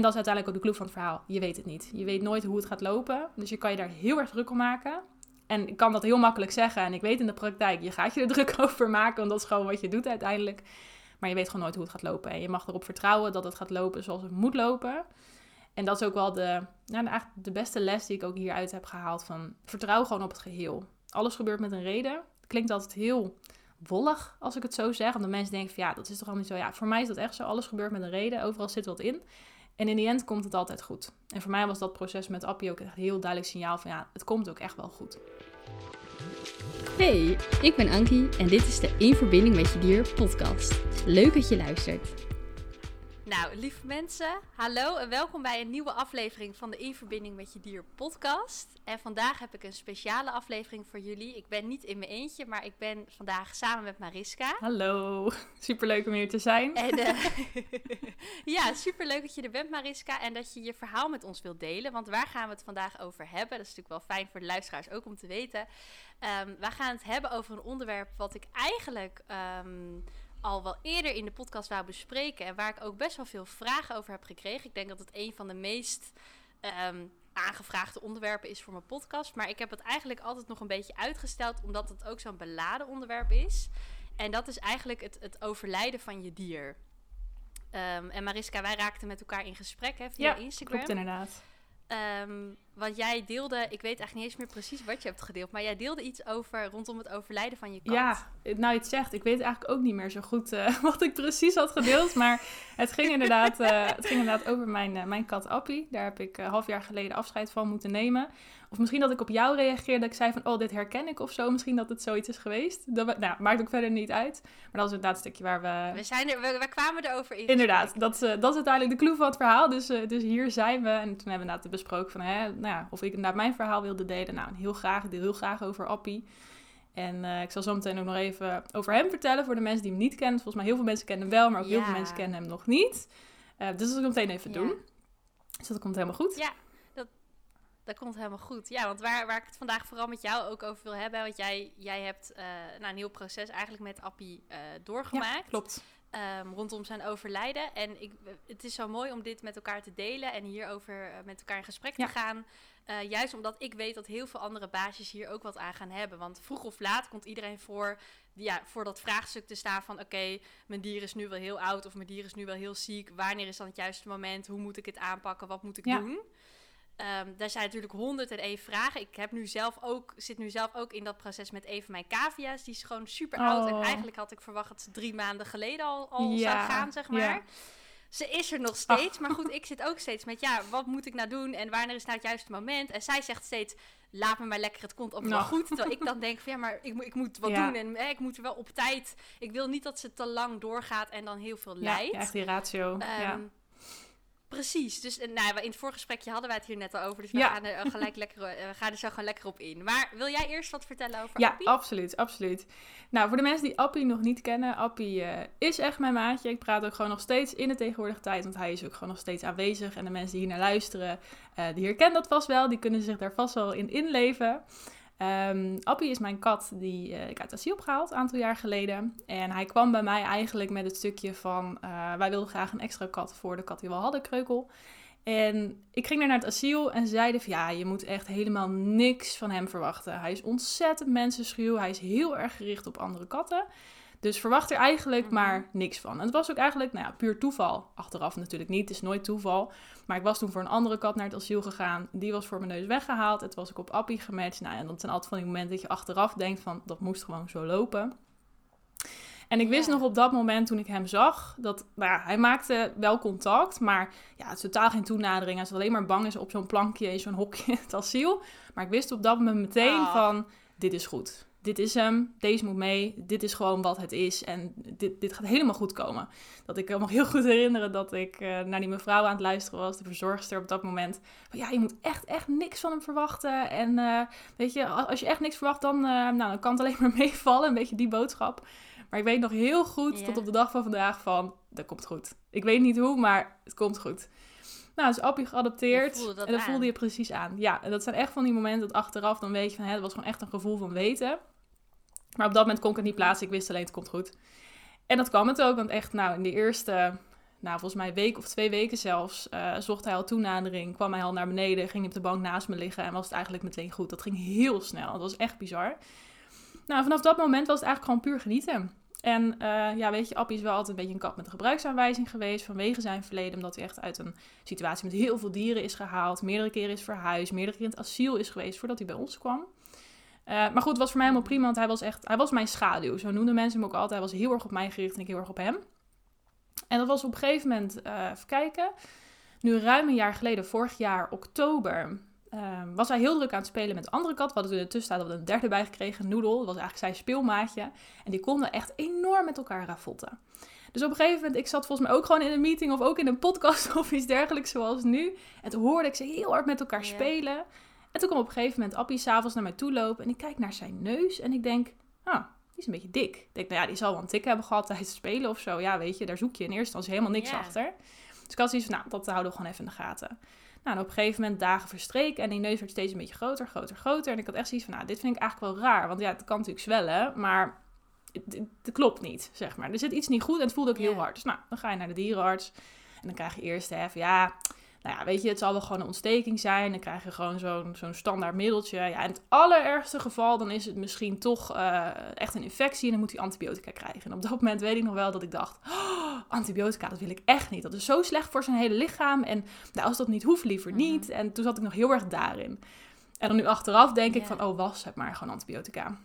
En dat is uiteindelijk ook de clue van het verhaal. Je weet het niet. Je weet nooit hoe het gaat lopen. Dus je kan je daar heel erg druk om maken. En ik kan dat heel makkelijk zeggen. En ik weet in de praktijk, je gaat je er druk over maken. Want dat is gewoon wat je doet uiteindelijk. Maar je weet gewoon nooit hoe het gaat lopen. En je mag erop vertrouwen dat het gaat lopen zoals het moet lopen. En dat is ook wel de, nou, de beste les die ik ook hieruit heb gehaald. Van vertrouw gewoon op het geheel. Alles gebeurt met een reden. Klinkt altijd heel wollig als ik het zo zeg. De mensen denken van ja, dat is toch al niet zo. Ja, voor mij is dat echt zo. Alles gebeurt met een reden. Overal zit wat in. En in die end komt het altijd goed. En voor mij was dat proces met Appie ook echt een heel duidelijk signaal van ja, het komt ook echt wel goed. Hey, ik ben Ankie en dit is de In Verbinding met Je Dier podcast. Leuk dat je luistert. Nou, lieve mensen, hallo en welkom bij een nieuwe aflevering van de In Verbinding met Je Dier podcast. En vandaag heb ik een speciale aflevering voor jullie. Ik ben niet in mijn eentje, maar ik ben vandaag samen met Mariska. Hallo, superleuk om hier te zijn. En, uh, ja, superleuk dat je er bent Mariska en dat je je verhaal met ons wilt delen. Want waar gaan we het vandaag over hebben? Dat is natuurlijk wel fijn voor de luisteraars ook om te weten. Um, we gaan het hebben over een onderwerp wat ik eigenlijk... Um, al wel eerder in de podcast wou bespreken. En waar ik ook best wel veel vragen over heb gekregen. Ik denk dat het een van de meest um, aangevraagde onderwerpen is voor mijn podcast. Maar ik heb het eigenlijk altijd nog een beetje uitgesteld. Omdat het ook zo'n beladen onderwerp is. En dat is eigenlijk het, het overlijden van je dier. Um, en Mariska, wij raakten met elkaar in gesprek hè, via ja, Instagram. Klopt inderdaad. Um, want jij deelde, ik weet eigenlijk niet eens meer precies wat je hebt gedeeld, maar jij deelde iets over rondom het overlijden van je kat. Ja, nou je het zegt, ik weet eigenlijk ook niet meer zo goed uh, wat ik precies had gedeeld, maar het ging inderdaad, uh, het ging inderdaad over mijn, uh, mijn kat Appie. Daar heb ik half jaar geleden afscheid van moeten nemen. Of misschien dat ik op jou reageerde, dat ik zei van, oh, dit herken ik of zo. Misschien dat het zoiets is geweest. Dat, nou, maakt ook verder niet uit. Maar dat is inderdaad een stukje waar we... We, zijn er, we, we kwamen erover in. Inderdaad, dat, dat is uiteindelijk de clue van het verhaal. Dus, dus hier zijn we. En toen hebben we inderdaad besproken van, hè, nou ja, of ik inderdaad mijn verhaal wilde delen. Nou, heel graag. Deel heel graag over Appie. En uh, ik zal zo meteen ook nog even over hem vertellen voor de mensen die hem niet kennen. Volgens mij heel veel mensen kennen hem wel, maar ook ja. heel veel mensen kennen hem nog niet. dus dat zal ik meteen even ja. doen. Dus dat komt helemaal goed. Ja, dat, dat komt helemaal goed. Ja, want waar, waar ik het vandaag vooral met jou ook over wil hebben. Want jij, jij hebt uh, nou, een heel proces eigenlijk met Appie doorgemaakt. Ja, klopt. Um, rondom zijn overlijden. En ik, het is zo mooi om dit met elkaar te delen en hierover met elkaar in gesprek ja. te gaan. Uh, juist omdat ik weet dat heel veel andere baasjes hier ook wat aan gaan hebben. Want vroeg of laat komt iedereen voor, ja, voor dat vraagstuk te staan van... oké, okay, mijn dier is nu wel heel oud of mijn dier is nu wel heel ziek. Wanneer is dan het juiste moment? Hoe moet ik het aanpakken? Wat moet ik ja. doen? Um, daar zijn natuurlijk honderd en één vragen. Ik heb nu zelf ook, zit nu zelf ook in dat proces met een van mijn cavia's. Die is gewoon super Oh. oud. En eigenlijk had ik verwacht dat ze drie maanden geleden al, al Ja, zou gaan, zeg maar. ja. Ze is er nog steeds. Maar goed, ik zit ook steeds met, ja, wat moet ik nou doen? En wanneer is nou het juiste moment? En zij zegt steeds, laat me maar lekker, het komt wel Nou. goed. Terwijl ik dan denk van, ja, maar ik, moet- ik moet wat Ja. doen. En eh, ik moet er wel op tijd. Ik wil niet dat ze te lang doorgaat en dan heel veel Ja, lijdt. ja, echt die ratio. ja. Precies. Dus nou, in het voorgesprekje hadden wij het hier net al over. Dus we Ja. gaan er eh, gelijk lekker, eh, we gaan er zo gewoon lekker op in. Maar wil jij eerst wat vertellen over Ja, Appie? absoluut, absoluut. Nou, voor de mensen die Appie nog niet kennen, Appie eh, is echt mijn maatje. Ik praat ook gewoon nog steeds in de tegenwoordige tijd, want hij is ook gewoon nog steeds aanwezig. En de mensen die hier naar luisteren, die herkennen dat vast wel, die kunnen zich daar vast wel in inleven. Ehm Appie is mijn kat die eh, ik uit asiel heb gehaald, een aantal jaar geleden. En hij kwam bij mij eigenlijk met het stukje van, eh, wij wilden graag een extra kat voor de kat die we al hadden, Kreukel. En ik ging daar naar het asiel en ze zeiden van ja, je moet echt helemaal niks van hem verwachten. Hij is ontzettend mensenschuw, hij is heel erg gericht op andere katten. Dus verwacht er eigenlijk Mhm. maar niks van. En het was ook eigenlijk, nou ja, puur toeval. Achteraf natuurlijk niet, het is nooit toeval. Maar ik was toen voor een andere kat naar het asiel gegaan. Die was voor mijn neus weggehaald. Het was ik op Appie gematcht. Nou, en dat zijn altijd van die momenten dat je achteraf denkt van, dat moest gewoon zo lopen. En ik wist Ja. nog op dat moment toen ik hem zag, dat nou ja, hij maakte wel contact, maar ja, het is totaal geen toenadering. Hij is alleen maar bang is op zo'n plankje in zo'n hokje in het asiel. Maar ik wist op dat moment meteen van, dit is goed. Dit is hem, deze moet mee, dit is gewoon wat het is en dit, dit gaat helemaal goed komen. Dat ik me nog heel goed herinneren dat ik eh, naar die mevrouw aan het luisteren was, de verzorgster op dat moment. Van, ja, je moet echt, echt niks van hem verwachten. En eh, weet je, als je echt niks verwacht, dan, eh, nou, dan kan het alleen maar meevallen. Een beetje die boodschap. Maar ik weet nog heel goed, tot op de dag van vandaag, van, dat komt goed. Ik weet niet hoe, maar het komt goed. Nou, dus Appie geadopteerd. Dat en dat aan. voelde je precies aan. Ja, en dat zijn echt van die momenten dat achteraf dan weet je van, hè, dat was gewoon echt een gevoel van weten. Maar op dat moment kon ik het niet plaatsen. Ik wist alleen, het komt goed. En dat kwam het ook, want echt, nou, in de eerste nou, volgens mij week of twee weken zelfs, uh, zocht hij al toenadering, kwam hij al naar beneden, ging op de bank naast me liggen en was het eigenlijk meteen goed. Dat ging heel snel, dat was echt bizar. Nou, vanaf dat moment was het eigenlijk gewoon puur genieten. En uh, ja, weet je, Appie is wel altijd een beetje een kat met een gebruiksaanwijzing geweest vanwege zijn verleden. Omdat hij echt uit een situatie met heel veel dieren is gehaald. Meerdere keren is verhuisd. Meerdere keren in het asiel is geweest voordat hij bij ons kwam. Uh, maar goed, het was voor mij helemaal prima, want hij was echt, hij was mijn schaduw. Zo noemden mensen hem ook altijd. Hij was heel erg op mij gericht en ik heel erg op hem. En dat was op een gegeven moment, uh, even kijken, nu ruim een jaar geleden, vorig jaar oktober, uh, was hij heel druk aan het spelen met de andere kat. We hadden in de tussentijd een derde bij gekregen, Noodle. Dat was eigenlijk zijn speelmaatje. En die konden echt enorm met elkaar ravotten. Dus op een gegeven moment, ik zat volgens mij ook gewoon in een meeting of ook in een podcast of iets dergelijks zoals nu. En toen hoorde ik ze heel hard met elkaar spelen. En toen kwam op een gegeven moment Appie s'avonds naar mij toe lopen. En ik kijk naar zijn neus en ik denk, ah, die is een beetje dik. Ik denk, nou ja, die zal wel een tik hebben gehad tijdens het spelen of zo. Ja, weet je, daar zoek je in eerste instantie helemaal niks achter. Dus ik had zoiets van, nou, dat houden we gewoon even in de gaten. Nou, en op een gegeven moment dagen verstreken en die neus werd steeds een beetje groter, groter, groter. En ik had echt zoiets van, nou, dit vind ik eigenlijk wel raar. Want ja, het kan natuurlijk zwellen, maar het, klopt niet, zeg maar. Er zit iets niet goed en het voelde ook heel hard. Dus nou, dan ga je naar de dierenarts en dan krijg je eerst even, ja, nou ja, weet je, het zal wel gewoon een ontsteking zijn. Dan krijg je gewoon zo'n zo'n standaard middeltje. Ja, in het allerergste geval, dan is het misschien toch uh, echt een infectie en dan moet hij antibiotica krijgen. En op dat moment weet ik nog wel dat ik dacht, oh, antibiotica, dat wil ik echt niet. Dat is zo slecht voor zijn hele lichaam. En nou, als dat niet hoeft, liever niet. En toen zat ik nog heel erg daarin. En dan nu achteraf denk ik van, oh, was het maar gewoon antibiotica.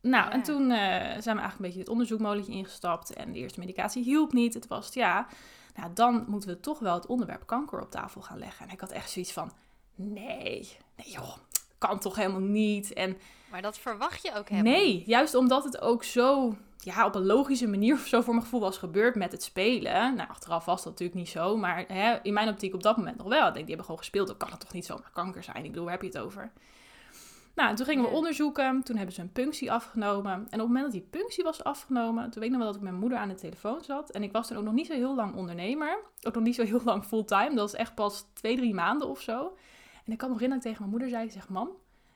Nou, en toen uh, zijn we eigenlijk een beetje het onderzoekmolentje ingestapt. En de eerste medicatie hielp niet. Het was, ja, nou, dan moeten we toch wel het onderwerp kanker op tafel gaan leggen. En ik had echt zoiets van, nee, nee joh, kan toch helemaal niet. En, maar dat verwacht je ook helemaal Nee, juist omdat het ook zo ja, op een logische manier of zo voor mijn gevoel was gebeurd met het spelen. Nou, achteraf was dat natuurlijk niet zo, maar hè, in mijn optiek op dat moment nog wel. Ik denk, die hebben gewoon gespeeld, dan kan het toch niet zomaar kanker zijn? Ik bedoel, waar heb je het over? Nou, en toen gingen we onderzoeken. Toen hebben ze een punctie afgenomen. En op het moment dat die punctie was afgenomen, toen weet ik nog wel dat ik met mijn moeder aan de telefoon zat. En ik was toen ook nog niet zo heel lang ondernemer. Ook nog niet zo heel lang fulltime. Dat was echt pas twee, drie maanden of zo. En ik kan nog herinneren dat ik tegen mijn moeder zei, ik zeg, mam,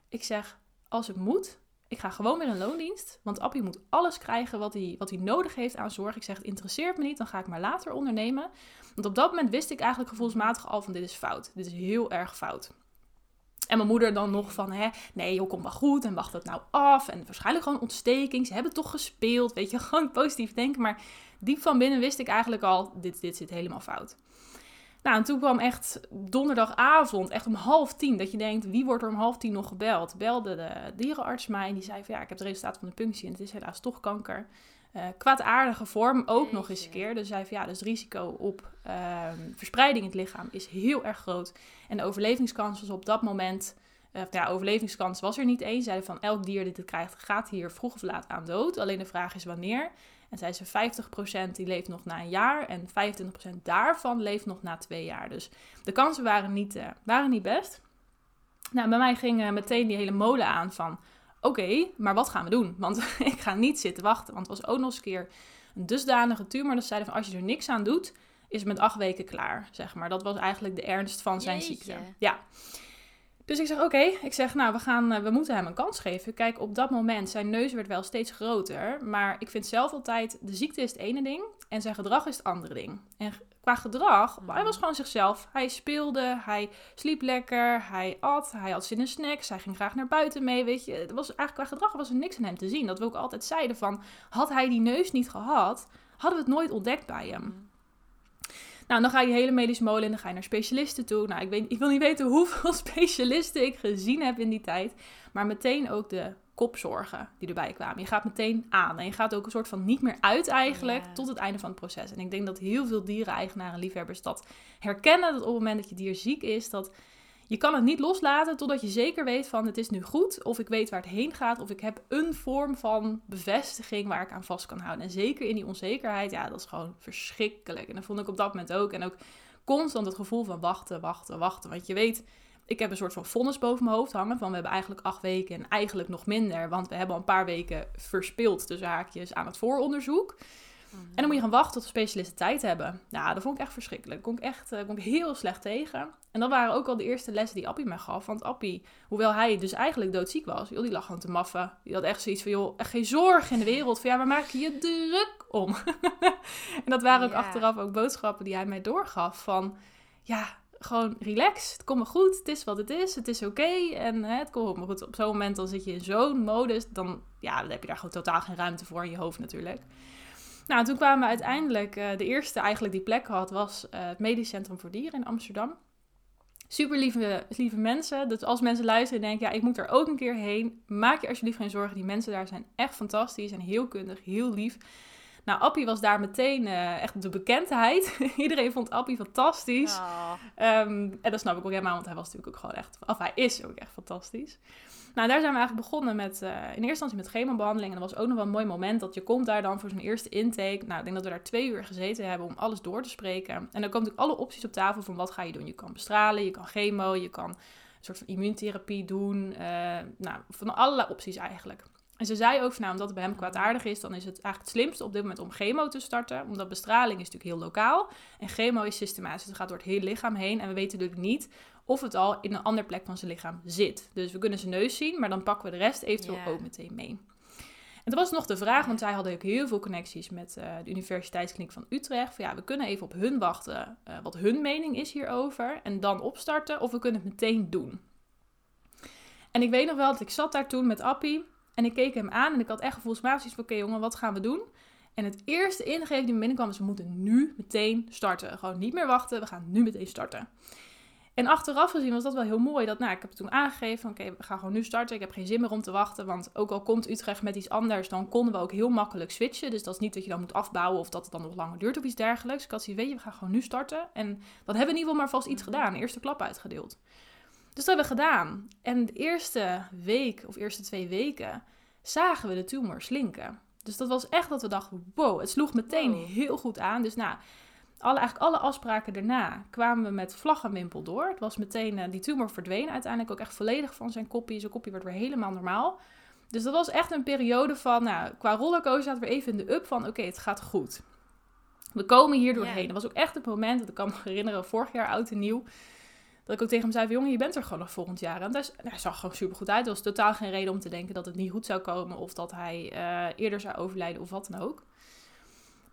ik zeg, als het moet, ik ga gewoon weer in loondienst. Want Appie moet alles krijgen wat hij, wat hij nodig heeft aan zorg. Ik zeg, het interesseert me niet, dan ga ik maar later ondernemen. Want op dat moment wist ik eigenlijk gevoelsmatig al van, dit is fout. Dit is heel erg fout. En mijn moeder dan nog van, hè, nee, joh, komt wel goed en wacht het nou af. En waarschijnlijk gewoon ontsteking. Ze hebben toch gespeeld, weet je, gewoon positief denken. Maar diep van binnen wist ik eigenlijk al, dit, dit zit helemaal fout. Nou, en toen kwam echt donderdagavond, echt om half tien, dat je denkt, wie wordt er om half tien nog gebeld? Belde de dierenarts mij en die zei van, ja, ik heb het resultaat van de punctie en het is helaas toch kanker. Uh, kwaadaardige vorm ook nog eens een keer. Dus zei van ja, dus het risico op uh, verspreiding in het lichaam is heel erg groot. En de overlevingskans was op dat moment, uh, ja, overlevingskans was er niet eens. Zeiden van elk dier dat het krijgt, gaat hier vroeg of laat aan dood. Alleen de vraag is wanneer. En zei ze 50% die leeft nog na een jaar en 25% daarvan leeft nog na twee jaar. Dus de kansen waren niet, uh, waren niet best. Nou, bij mij ging meteen die hele molen aan van oké, maar wat gaan we doen? Want ik ga niet zitten wachten. Want het was ook nog eens een keer een dusdanige tumor. Dat zeiden van als je er niks aan doet, is het met acht weken klaar, zeg maar. Dat was eigenlijk de ernst van zijn ziekte. Ja. Dus ik zeg, oké, ik zeg, nou, we, gaan, eh, we moeten hem een kans geven. Kijk, op dat moment, zijn neus werd wel steeds groter. Maar ik vind zelf altijd, de ziekte is het ene ding en zijn gedrag is het andere ding. En qua gedrag, hij was gewoon zichzelf. Hij speelde, hij sliep lekker, hij at, hij had zin in snacks, hij ging graag naar buiten mee, weet je. Het was, eigenlijk qua gedrag was er niks aan hem te zien. Dat we ook altijd zeiden van, had hij die neus niet gehad, hadden we het nooit ontdekt bij hem. Mm. Nou, dan ga je hele medische molen en dan ga je naar specialisten toe. Nou, ik, weet, ik wil niet weten hoeveel specialisten ik gezien heb in die tijd. Maar meteen ook de kopzorgen die erbij kwamen. Je gaat meteen aan en je gaat ook een soort van niet meer uit eigenlijk tot het einde van het proces. En ik denk dat heel veel dieren-eigenaren, liefhebbers dat herkennen. Dat op het moment dat je dier ziek is, dat je kan het niet loslaten totdat je zeker weet van het is nu goed. Of ik weet waar het heen gaat. Of ik heb een vorm van bevestiging waar ik aan vast kan houden. En zeker in die onzekerheid, ja, dat is gewoon verschrikkelijk. En dat vond ik op dat moment ook. En ook constant het gevoel van wachten, wachten, wachten. Want je weet, ik heb een soort van vonnis boven mijn hoofd hangen. Van we hebben eigenlijk acht weken en eigenlijk nog minder. Want we hebben al een paar weken verspeeld tussen haakjes aan het vooronderzoek. En dan moet je gaan wachten tot de specialisten tijd hebben. Nou, dat vond ik echt verschrikkelijk. Daar kon ik echt uh, kon ik heel slecht tegen. En dat waren ook al de eerste lessen die Appie mij gaf. Want Appie, hoewel hij dus eigenlijk doodziek was, joh, die lag gewoon te maffen. Die had echt zoiets van, joh, echt geen zorg in de wereld. Van ja, waar maak je je druk om? en dat waren ook achteraf ook boodschappen die hij mij doorgaf. Van ja, gewoon relax. Het komt me goed. Het is wat het is. Het is oké. En hè, het komt me goed. Op zo'n moment dan zit je in zo'n modus. Dan, ja, dan heb je daar gewoon totaal geen ruimte voor in je hoofd natuurlijk. Nou, toen kwamen we uiteindelijk, uh, de eerste eigenlijk die plek had, was uh, het Medisch Centrum voor Dieren in Amsterdam. Super lieve, lieve mensen. Dus als mensen luisteren en denken, ja, ik moet er ook een keer heen. Maak je alsjeblieft geen zorgen. Die mensen daar zijn echt fantastisch en heel kundig, heel lief. Nou, Appie was daar meteen uh, echt de bekendheid. Iedereen vond Appie fantastisch. Oh. Um, en dat snap ik ook helemaal, want hij was natuurlijk ook gewoon echt... Of hij is ook echt fantastisch. Nou, daar zijn we eigenlijk begonnen met, uh, in eerste instantie met chemobehandeling. En dat was ook nog wel een mooi moment, dat je komt daar dan voor zo'n eerste intake. Nou, ik denk dat we daar twee uur gezeten hebben om alles door te spreken. En dan komen natuurlijk alle opties op tafel van wat ga je doen. Je kan bestralen, je kan chemo, je kan een soort van immuuntherapie doen. Uh, nou, van allerlei opties eigenlijk. En ze zei ook van, nou, omdat het bij hem kwaadaardig is, dan is het eigenlijk het slimste op dit moment om chemo te starten. Omdat bestraling is natuurlijk heel lokaal en chemo is systematisch. Het gaat door het hele lichaam heen en we weten natuurlijk niet of het al in een andere plek van zijn lichaam zit. Dus we kunnen zijn neus zien, maar dan pakken we de rest eventueel ook meteen mee. En toen was nog de vraag, want zij hadden ook heel veel connecties met uh, de Universiteitskliniek van Utrecht. Van ja, we kunnen even op hun wachten uh, wat hun mening is hierover. En dan opstarten, of we kunnen het meteen doen. En ik weet nog wel dat ik zat daar toen met Appie. En ik keek hem aan en ik had echt gevoelsmatig zoiets van... Oké jongen, wat gaan we doen? En het eerste ingeving die me binnenkwam is... We moeten nu meteen starten. Gewoon niet meer wachten. We gaan nu meteen starten. En achteraf gezien was dat wel heel mooi. Dat, nou, ik heb het toen aangegeven. Oké, we gaan gewoon nu starten. Ik heb geen zin meer om te wachten. Want ook al komt Utrecht met iets anders, dan konden we ook heel makkelijk switchen. Dus dat is niet dat je dan moet afbouwen of dat het dan nog langer duurt of iets dergelijks. Ik had zoiets, weet je, we gaan gewoon nu starten. En dan hebben we in ieder geval maar vast iets gedaan. De eerste klap uitgedeeld. Dus dat hebben we gedaan. En de eerste week of eerste twee weken zagen we de tumor slinken. Dus dat was echt dat we dachten, wow, het sloeg meteen heel goed aan. Dus nou, alle, eigenlijk alle afspraken daarna kwamen we met vlag en wimpel door. Het was meteen, uh, die tumor verdween uiteindelijk ook echt volledig van zijn koppie. Zijn koppie werd weer helemaal normaal. Dus dat was echt een periode van, nou, qua rollercoaster zaten we even in de up van, oké, het gaat goed. We komen hier doorheen. Dat was ook echt het moment, dat ik kan me herinneren, vorig jaar oud en nieuw. Dat ik ook tegen hem zei: Jongen, je bent er gewoon nog volgend jaar. En dat hij zag gewoon super goed uit. Er was totaal geen reden om te denken dat het niet goed zou komen. Of dat hij uh, eerder zou overlijden of wat dan ook.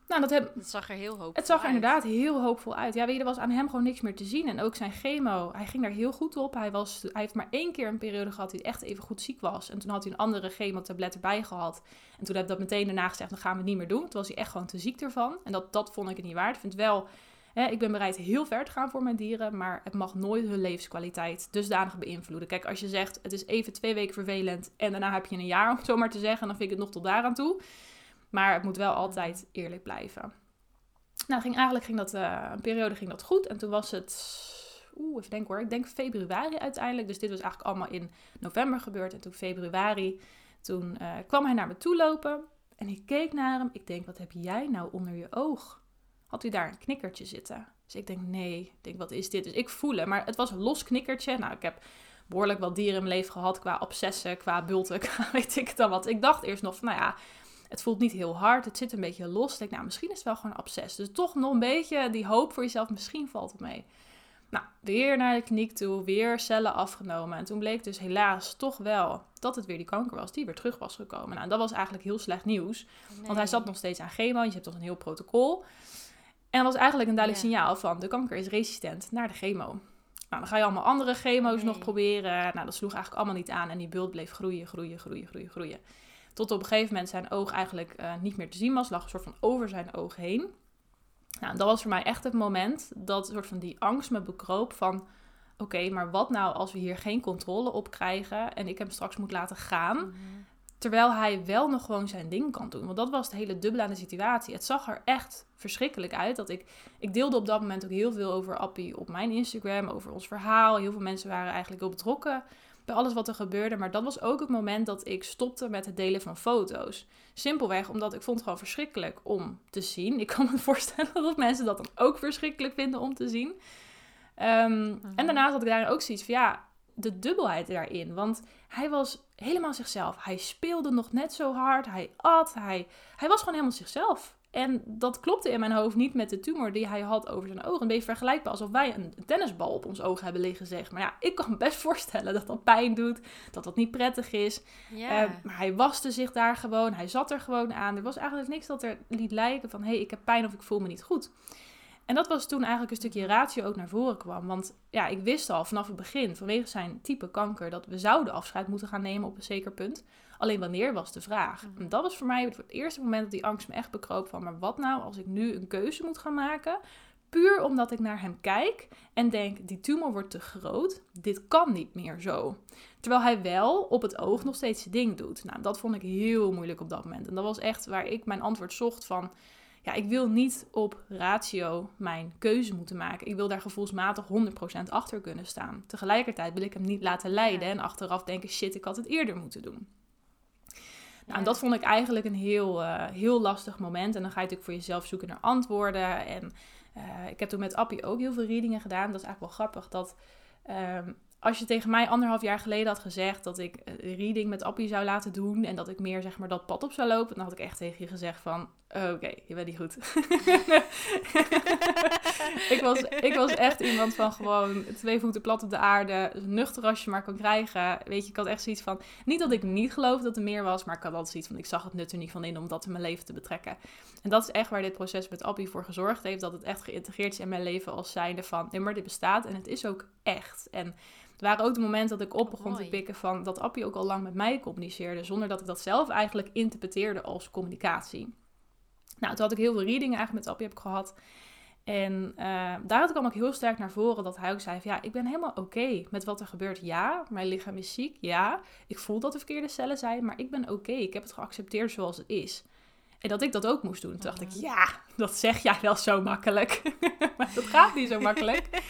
Nou, dat heb, het zag er heel hoopvol Het zag er inderdaad heel hoopvol uit. Ja, weet je, er was aan hem gewoon niks meer te zien. En ook zijn chemo, hij ging daar heel goed op. Hij, was, hij heeft maar één keer een periode gehad hij echt even goed ziek was. En toen had hij een andere chemotablet erbij gehad. En toen heb ik dat meteen daarna gezegd, dan gaan we het niet meer doen. Toen was hij echt gewoon te ziek ervan. En dat, dat vond ik het niet waard. Ik vind wel ik ben bereid heel ver te gaan voor mijn dieren, maar het mag nooit hun levenskwaliteit dusdanig beïnvloeden. Kijk, als je zegt het is even twee weken vervelend en daarna heb je een jaar, om het zo maar te zeggen, dan vind ik het nog tot daaraan toe. Maar het moet wel altijd eerlijk blijven. Nou, ging, eigenlijk ging dat, uh, een periode ging dat goed. En toen was het, oeh, even denken hoor, ik denk februari uiteindelijk. Dus dit was eigenlijk allemaal in november gebeurd. En toen februari, toen uh, kwam hij naar me toe lopen. En ik keek naar hem. Ik denk, wat heb jij nou onder je oog? Had u daar een knikkertje zitten. Dus ik denk, nee, ik denk, wat is dit? Dus ik voelen, maar het was een los knikkertje. Nou, ik heb behoorlijk wat dieren in mijn leven gehad qua obsessen, qua bulten, qua weet ik dan wat. Ik dacht eerst nog van, nou ja, het voelt niet heel hard, het zit een beetje los. Ik denk, nou, misschien is het wel gewoon een absces. Dus toch nog een beetje die hoop voor jezelf, misschien valt het mee. Nou, weer naar de kliniek toe, weer cellen afgenomen. En toen bleek dus helaas toch wel dat het weer die kanker was die weer terug was gekomen. Nou, dat was eigenlijk heel slecht nieuws. Want hij zat nog steeds aan chemo. Je hebt toch een heel protocol. En dat was eigenlijk een duidelijk signaal van de kanker is resistent naar de chemo. Nou, dan ga je allemaal andere chemo's nog proberen. Nou, dat sloeg eigenlijk allemaal niet aan en die bult bleef groeien, groeien, groeien, groeien, groeien. Tot op een gegeven moment zijn oog eigenlijk uh, niet meer te zien was, lag een soort van over zijn oog heen. Nou, dat was voor mij echt het moment dat soort van die angst me bekroop van... Oké, maar wat nou als we hier geen controle op krijgen en ik hem straks moet laten gaan? Mhm. Terwijl hij wel nog gewoon zijn ding kan doen. Want dat was het hele dubbele aan de situatie. Het zag er echt verschrikkelijk uit. Dat ik, ik deelde op dat moment ook heel veel over Appie op mijn Instagram, over ons verhaal. Heel veel mensen waren eigenlijk heel betrokken bij alles wat er gebeurde. Maar dat was ook het moment dat ik stopte met het delen van foto's. Simpelweg omdat ik vond het gewoon verschrikkelijk om te zien. Ik kan me voorstellen dat mensen dat dan ook verschrikkelijk vinden om te zien. Ehm, en mhm. daarnaast had ik daar ook zoiets van ja, de dubbelheid daarin. Want hij was helemaal zichzelf. Hij speelde nog net zo hard. Hij at. Hij, hij was gewoon helemaal zichzelf. En dat klopte in mijn hoofd niet met de tumor die hij had over zijn ogen. Een beetje vergelijkbaar alsof wij een tennisbal op ons oog hebben liggen, zeg. Maar ja, ik kan me best voorstellen dat dat pijn doet, dat dat niet prettig is. Eh, maar hij waste zich daar gewoon, hij zat er gewoon aan. Er was eigenlijk niks dat er liet lijken van, hé, hey, ik heb pijn of ik voel me niet goed. En dat was toen eigenlijk een stukje ratio ook naar voren kwam. Want ja, ik wist al vanaf het begin, vanwege zijn type kanker, dat we zouden afscheid moeten gaan nemen op een zeker punt. Alleen wanneer was de vraag. Mhm. En dat was voor mij het eerste moment dat die angst me echt bekroop van, maar wat nou als ik nu een keuze moet gaan maken? Puur omdat ik naar hem kijk en denk, die tumor wordt te groot, dit kan niet meer zo. Terwijl hij wel op het oog nog steeds zijn ding doet. Nou, dat vond ik heel moeilijk op dat moment. En dat was echt waar ik mijn antwoord zocht van, ja, ik wil niet op ratio mijn keuze moeten maken. Ik wil daar gevoelsmatig 100% achter kunnen staan. Tegelijkertijd wil ik hem niet laten leiden en achteraf denken, shit, ik had het eerder moeten doen. Nou, en dat vond ik eigenlijk een heel, eh, heel lastig moment. En dan ga je natuurlijk voor jezelf zoeken naar antwoorden. En eh, ik heb toen met Appie ook heel veel readingen gedaan. Dat is eigenlijk wel grappig dat... ehm, als je tegen mij anderhalf jaar geleden had gezegd dat ik eh, reading met Appie zou laten doen en dat ik meer zeg maar dat pad op zou lopen, dan had ik echt tegen je gezegd van, oké, je bent niet goed. ik, was, ik was echt iemand van gewoon twee voeten plat op de aarde, nuchter als je maar kan krijgen. Weet je, ik had echt zoiets van, niet dat ik niet geloof dat er meer was, maar ik had altijd zoiets van, ik zag het nut er niet van in om dat in mijn leven te betrekken. En dat is echt waar dit proces met Appie voor gezorgd heeft, dat het echt geïntegreerd is in mijn leven als zijnde van, nee, maar dit bestaat en het is ook echt. En er waren ook de momenten dat ik op begon te pikken van dat Appie ook al lang met mij communiceerde, zonder dat ik dat zelf eigenlijk interpreteerde als communicatie. Nou, toen had ik heel veel readingen eigenlijk met Appie heb ik gehad. En eh, daar kwam ook heel sterk naar voren dat hij ook zei van ja, ik ben helemaal oké met wat er gebeurt. Ja, mijn lichaam is ziek. Ja, ik voel dat er verkeerde cellen zijn, maar ik ben oké. Ik heb het geaccepteerd zoals het is. En dat ik dat ook moest doen. Toen dacht ik, Mhm. ja, dat zeg jij wel zo makkelijk. maar dat gaat niet zo makkelijk.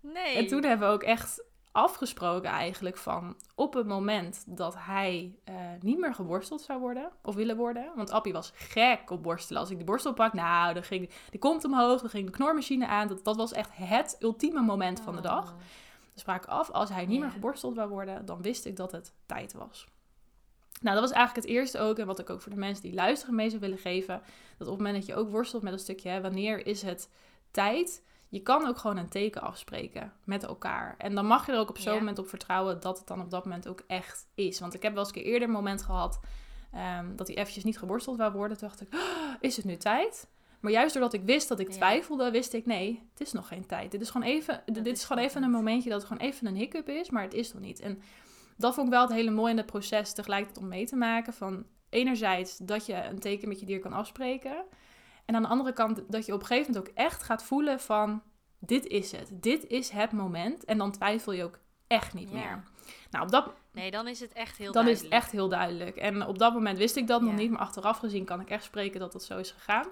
Nee. En toen hebben we ook echt afgesproken eigenlijk van op het moment dat hij eh, niet meer geborsteld zou worden of willen worden. Want Appie was gek op borstelen. Als ik de borstel pak, nou, dan ging die komt omhoog, dan ging de knormachine aan. Dat, dat was echt het ultieme moment van de dag. Oh. We spraken af, als hij niet meer geborsteld zou worden, dan wist ik dat het tijd was. Nou, dat was eigenlijk het eerste ook. En wat ik ook voor de mensen die luisteren mee zou willen geven. Dat op het moment dat je ook worstelt met een stukje, hè, wanneer is het tijd? Je kan ook gewoon een teken afspreken met elkaar. En dan mag je er ook op zo'n moment op vertrouwen dat het dan op dat moment ook echt is. Want ik heb wel eens een keer eerder een moment gehad ehm, dat hij eventjes niet geborsteld wou worden. Toen dacht ik, "Oh, is het nu tijd? Maar juist doordat ik wist dat ik twijfelde, wist ik, nee, het is nog geen tijd. Dit is gewoon even, dit is is gewoon even een momentje dat het gewoon even een hiccup is, maar het is nog niet. En dat vond ik wel het hele mooie in het proces tegelijkertijd om mee te maken. Van enerzijds dat je een teken met je dier kan afspreken. En aan de andere kant dat je op een gegeven moment ook echt gaat voelen van... Dit is het. Dit is het moment. En dan twijfel je ook echt niet Ja. meer. Nou, op dat, Nee, dan is het echt heel dan is duidelijk. het echt heel duidelijk. En op dat moment wist ik dat nog niet. Maar achteraf gezien kan ik echt spreken dat dat zo is gegaan.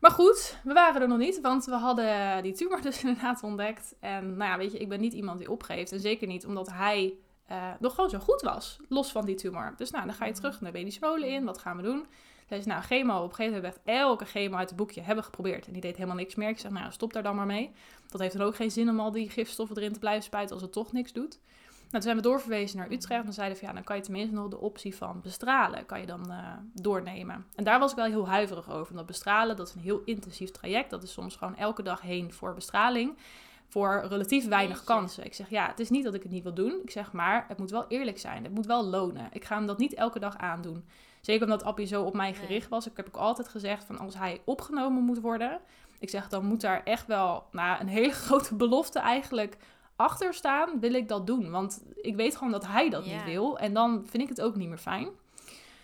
Maar goed, we waren er nog niet, want we hadden die tumor dus inderdaad ontdekt. En nou ja, weet je, ik ben niet iemand die opgeeft. En zeker niet omdat hij eh, nog gewoon zo goed was, los van die tumor. Dus nou, dan ga je Mhm. terug naar Medische Molen in. Wat gaan we doen? Zij zei, nou, chemo, op een gegeven moment hebben we echt elke chemo uit het boekje hebben geprobeerd. En die deed helemaal niks meer. Ik zeg, nou, stop daar dan maar mee. Dat heeft dan ook geen zin om al die gifstoffen erin te blijven spuiten als het toch niks doet. Nou, toen zijn we doorverwezen naar Utrecht. Dan zeiden we, ja, dan kan je tenminste nog de optie van bestralen, kan je dan eh, doornemen. En daar was ik wel heel huiverig over. Want bestralen, dat is een heel intensief traject. Dat is soms gewoon elke dag heen voor bestraling. Voor relatief weinig kansen. Ik zeg, ja, het is niet dat ik het niet wil doen. Ik zeg, maar het moet wel eerlijk zijn. Het moet wel lonen. Ik ga hem dat niet elke dag aandoen. Zeker omdat Appie zo op mij gericht was. Ik heb ook altijd gezegd van als hij opgenomen moet worden. Ik zeg dan moet daar echt wel nou, een hele grote belofte eigenlijk achter staan. Wil ik dat doen? Want ik weet gewoon dat hij dat niet wil. En dan vind ik het ook niet meer fijn.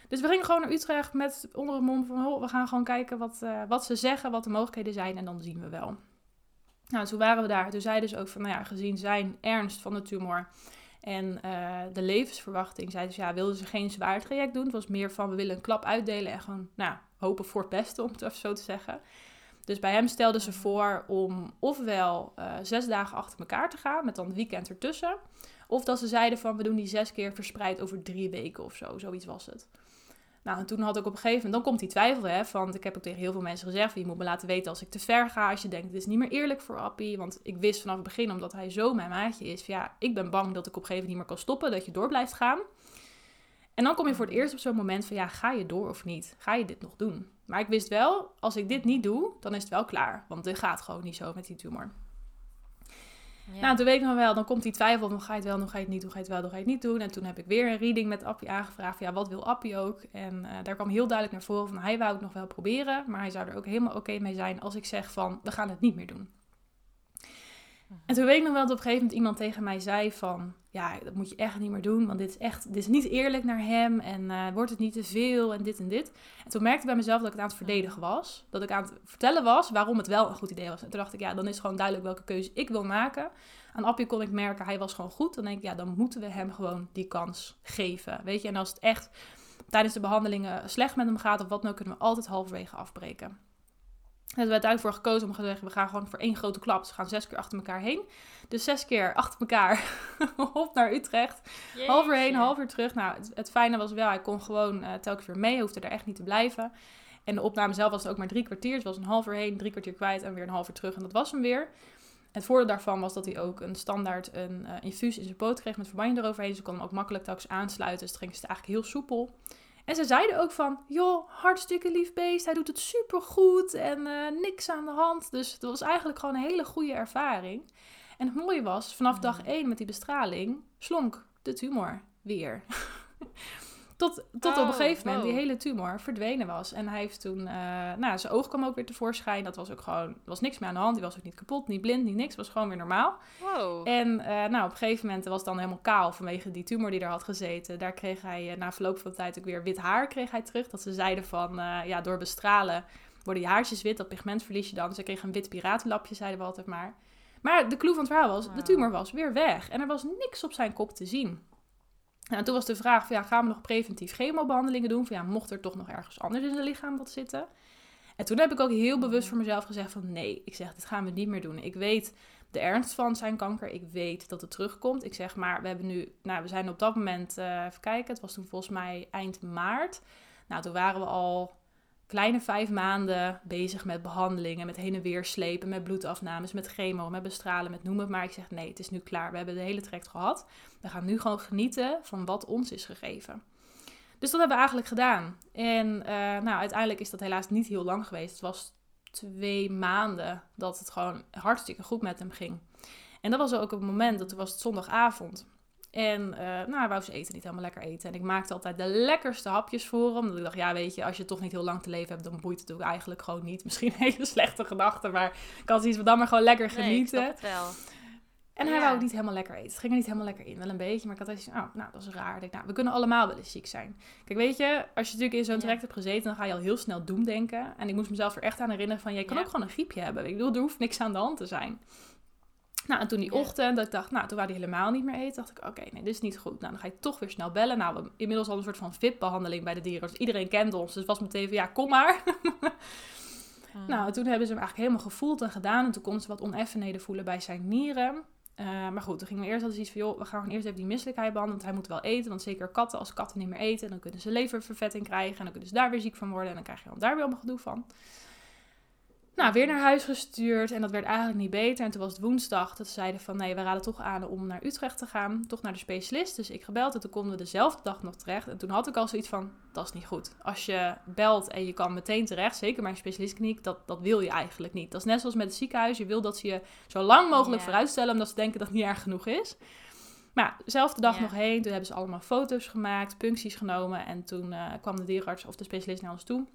Dus we gingen gewoon naar Utrecht met onder het mond van... "Ho, we gaan gewoon kijken wat, eh, wat ze zeggen, wat de mogelijkheden zijn. En dan zien we wel. Nou, toen waren we daar. Toen zeiden ze ook van, nou ja, gezien zijn ernst van de tumor... En eh, de levensverwachting zeiden ze, ja, wilden ze geen zwaar traject doen. Het was meer van, we willen een klap uitdelen en gewoon, nou, hopen voor het beste, om het even zo te zeggen. Dus bij hem stelden ze voor om ofwel eh, zes dagen achter elkaar te gaan, met dan het weekend ertussen. Of dat ze zeiden van, we doen die zes keer verspreid over drie weken of zo. Zoiets was het. Nou, en toen had ik op een gegeven moment, dan komt die twijfel, hè. Want ik heb ook tegen heel veel mensen gezegd, je moet me laten weten als ik te ver ga. Als je denkt, dit is niet meer eerlijk voor Appie. Want ik wist vanaf het begin, omdat hij zo mijn maatje is, van, ja, ik ben bang dat ik op een gegeven moment niet meer kan stoppen. Dat je door blijft gaan. En dan kom je voor het eerst op zo'n moment van, ja, ga je door of niet? Ga je dit nog doen? Maar ik wist wel, als ik dit niet doe, dan is het wel klaar. Want dit gaat gewoon niet zo met die tumor. Ja. Nou, toen weet ik nog wel, dan komt die twijfel van ga je het wel, dan ga je het niet doen, ga je het wel, dan ga je het niet doen. En toen heb ik weer een reading met Appie aangevraagd ja, wat wil Appie ook? En eh, daar kwam heel duidelijk naar voren van hij wou het nog wel proberen, maar hij zou er ook helemaal oké mee zijn als ik zeg van we gaan het niet meer doen. En toen weet ik nog wel dat op een gegeven moment iemand tegen mij zei van... Ja, dat moet je echt niet meer doen, want dit is echt... Dit is niet eerlijk naar hem en eh, wordt het niet te veel en dit en dit. En toen merkte ik bij mezelf dat ik het aan het verdedigen was. Dat ik aan het vertellen was waarom het wel een goed idee was. En toen dacht ik, ja, dan is gewoon duidelijk welke keuze ik wil maken. Aan Appie kon ik merken, hij was gewoon goed. Dan denk ik, ja, dan moeten we hem gewoon die kans geven. Weet je, en als het echt tijdens de behandelingen slecht met hem gaat of wat dan ook... kunnen we altijd halverwege afbreken. En we hebben uiteindelijk voor gekozen om te zeggen, we gaan gewoon voor één grote klap. Dus we gaan zes keer achter elkaar heen. Dus zes keer achter elkaar op naar Utrecht. Half uur heen, Jeetje. half uur terug. Nou, het, het fijne was wel, hij kon gewoon eh, telkens weer mee. Hij hoefde er echt niet te blijven. En de opname zelf was ook maar drie kwartier. Dus het was een half uur heen, drie kwartier kwijt en weer een half uur terug. En dat was hem weer. Het voordeel daarvan was dat hij ook een standaard een eh, infuus in zijn poot kreeg met verbandje eroverheen. Dus ze kon hem ook makkelijk telkens aansluiten. Dus het ging het eigenlijk heel soepel. En ze zeiden ook van, joh, hartstikke lief beest. Hij doet het supergoed en eh, niks aan de hand. Dus het was eigenlijk gewoon een hele goede ervaring. En het mooie was, vanaf dag 1 met die bestraling, slonk de tumor weer. Tot tot op Oh, een gegeven moment wow. die hele tumor verdwenen was. En hij heeft toen, eh, nou, zijn oog kwam ook weer tevoorschijn. Dat was ook gewoon, er was niks meer aan de hand. Die was ook niet kapot, niet blind, niet niks. was gewoon weer normaal. Wow. En eh, nou, op een gegeven moment was het dan helemaal kaal vanwege die tumor die er had gezeten. Daar kreeg hij eh, na verloop van de tijd ook weer wit haar kreeg hij terug. Dat ze zeiden van, ja, door bestralen worden je haarsjes wit. Dat pigment verlies je dan. Dus hij kreeg een wit piratenlapje, zeiden we altijd maar. Maar de clue van het verhaal was, de tumor was weer weg. En er was niks op zijn kop te zien. Nou, toen was de vraag van, ja, gaan we nog preventief chemobehandelingen doen? Van ja, mocht er toch nog ergens anders in zijn lichaam wat zitten? En toen heb ik ook heel bewust voor mezelf gezegd van, nee, ik zeg, dit gaan we niet meer doen. Ik weet de ernst van zijn kanker. Ik weet dat het terugkomt. Ik zeg maar, we hebben nu, nou, we zijn op dat moment, eh, even kijken, het was toen volgens mij eind maart. Nou, toen waren we al kleine vijf maanden bezig met behandelingen, met heen en weer slepen, met bloedafnames, met chemo, met bestralen, met noem het maar. Ik zeg nee, het is nu klaar. We hebben de hele traject gehad. We gaan nu gewoon genieten van wat ons is gegeven. Dus dat hebben we eigenlijk gedaan. En eh, nou, uiteindelijk is dat helaas niet heel lang geweest. Het was twee maanden dat het gewoon hartstikke goed met hem ging. En dat was ook het moment, dat was het zondagavond. En eh, nou, hij wou ze eten niet helemaal lekker eten. En ik maakte altijd de lekkerste hapjes voor hem. Omdat ik dacht, ja weet je, als je toch niet heel lang te leven hebt, dan boeit het ook eigenlijk gewoon niet. Misschien een hele slechte gedachte, maar ik had iets dan maar gewoon lekker Nee, ik genieten. snap het wel. En hij wou ook niet helemaal lekker eten. Het ging er niet helemaal lekker in. Wel een beetje, maar ik had eens oh, nou, dat is raar. Denk, nou, we kunnen allemaal wel eens ziek zijn. Kijk, weet je, als je natuurlijk in zo'n Ja. traject hebt gezeten, dan ga je al heel snel doemdenken. En ik moest mezelf er echt aan herinneren van, jij kan Ja. ook gewoon een griepje hebben. Ik bedoel, er hoeft niks aan de hand te zijn. Nou, en toen die ochtend, dat ik dacht, nou, toen wou hij helemaal niet meer eten, dacht ik, oké, nee, dit is niet goed. Nou, dan ga je toch weer snel bellen. Nou, we inmiddels al een soort van VIP-behandeling bij de dieren. Dus iedereen kent ons. Dus het was meteen van, ja, kom maar. Mm. Nou, toen hebben ze hem eigenlijk helemaal gevoeld en gedaan. En toen kon ze wat oneffenheden voelen bij zijn nieren. Eh, maar goed, toen gingen we eerst altijd iets van, joh, we gaan gewoon eerst even die misselijkheid behandelen. Want hij moet wel eten. Want zeker katten, als katten niet meer eten, dan kunnen ze leververvetting krijgen. En dan kunnen ze daar weer ziek van worden. En dan krijg je dan daar weer allemaal gedoe van. Nou, weer naar huis gestuurd. En dat werd eigenlijk niet beter. En toen was het woensdag dat ze zeiden van, nee, we raden toch aan om naar Utrecht te gaan. Toch naar de specialist. Dus ik gebeld en toen konden we dezelfde dag nog terecht. En toen had ik al zoiets van, dat is niet goed. Als je belt en je kan meteen terecht, zeker bij een specialistkliniek, dat, dat wil je eigenlijk niet. Dat is net zoals met het ziekenhuis. Je wil dat ze je zo lang mogelijk Ja. vooruitstellen, omdat ze denken dat het niet erg genoeg is. Maar dezelfde dag Ja. nog heen. Toen hebben ze allemaal foto's gemaakt, puncties genomen. En toen eh, kwam de dierenarts of de specialist naar ons toe.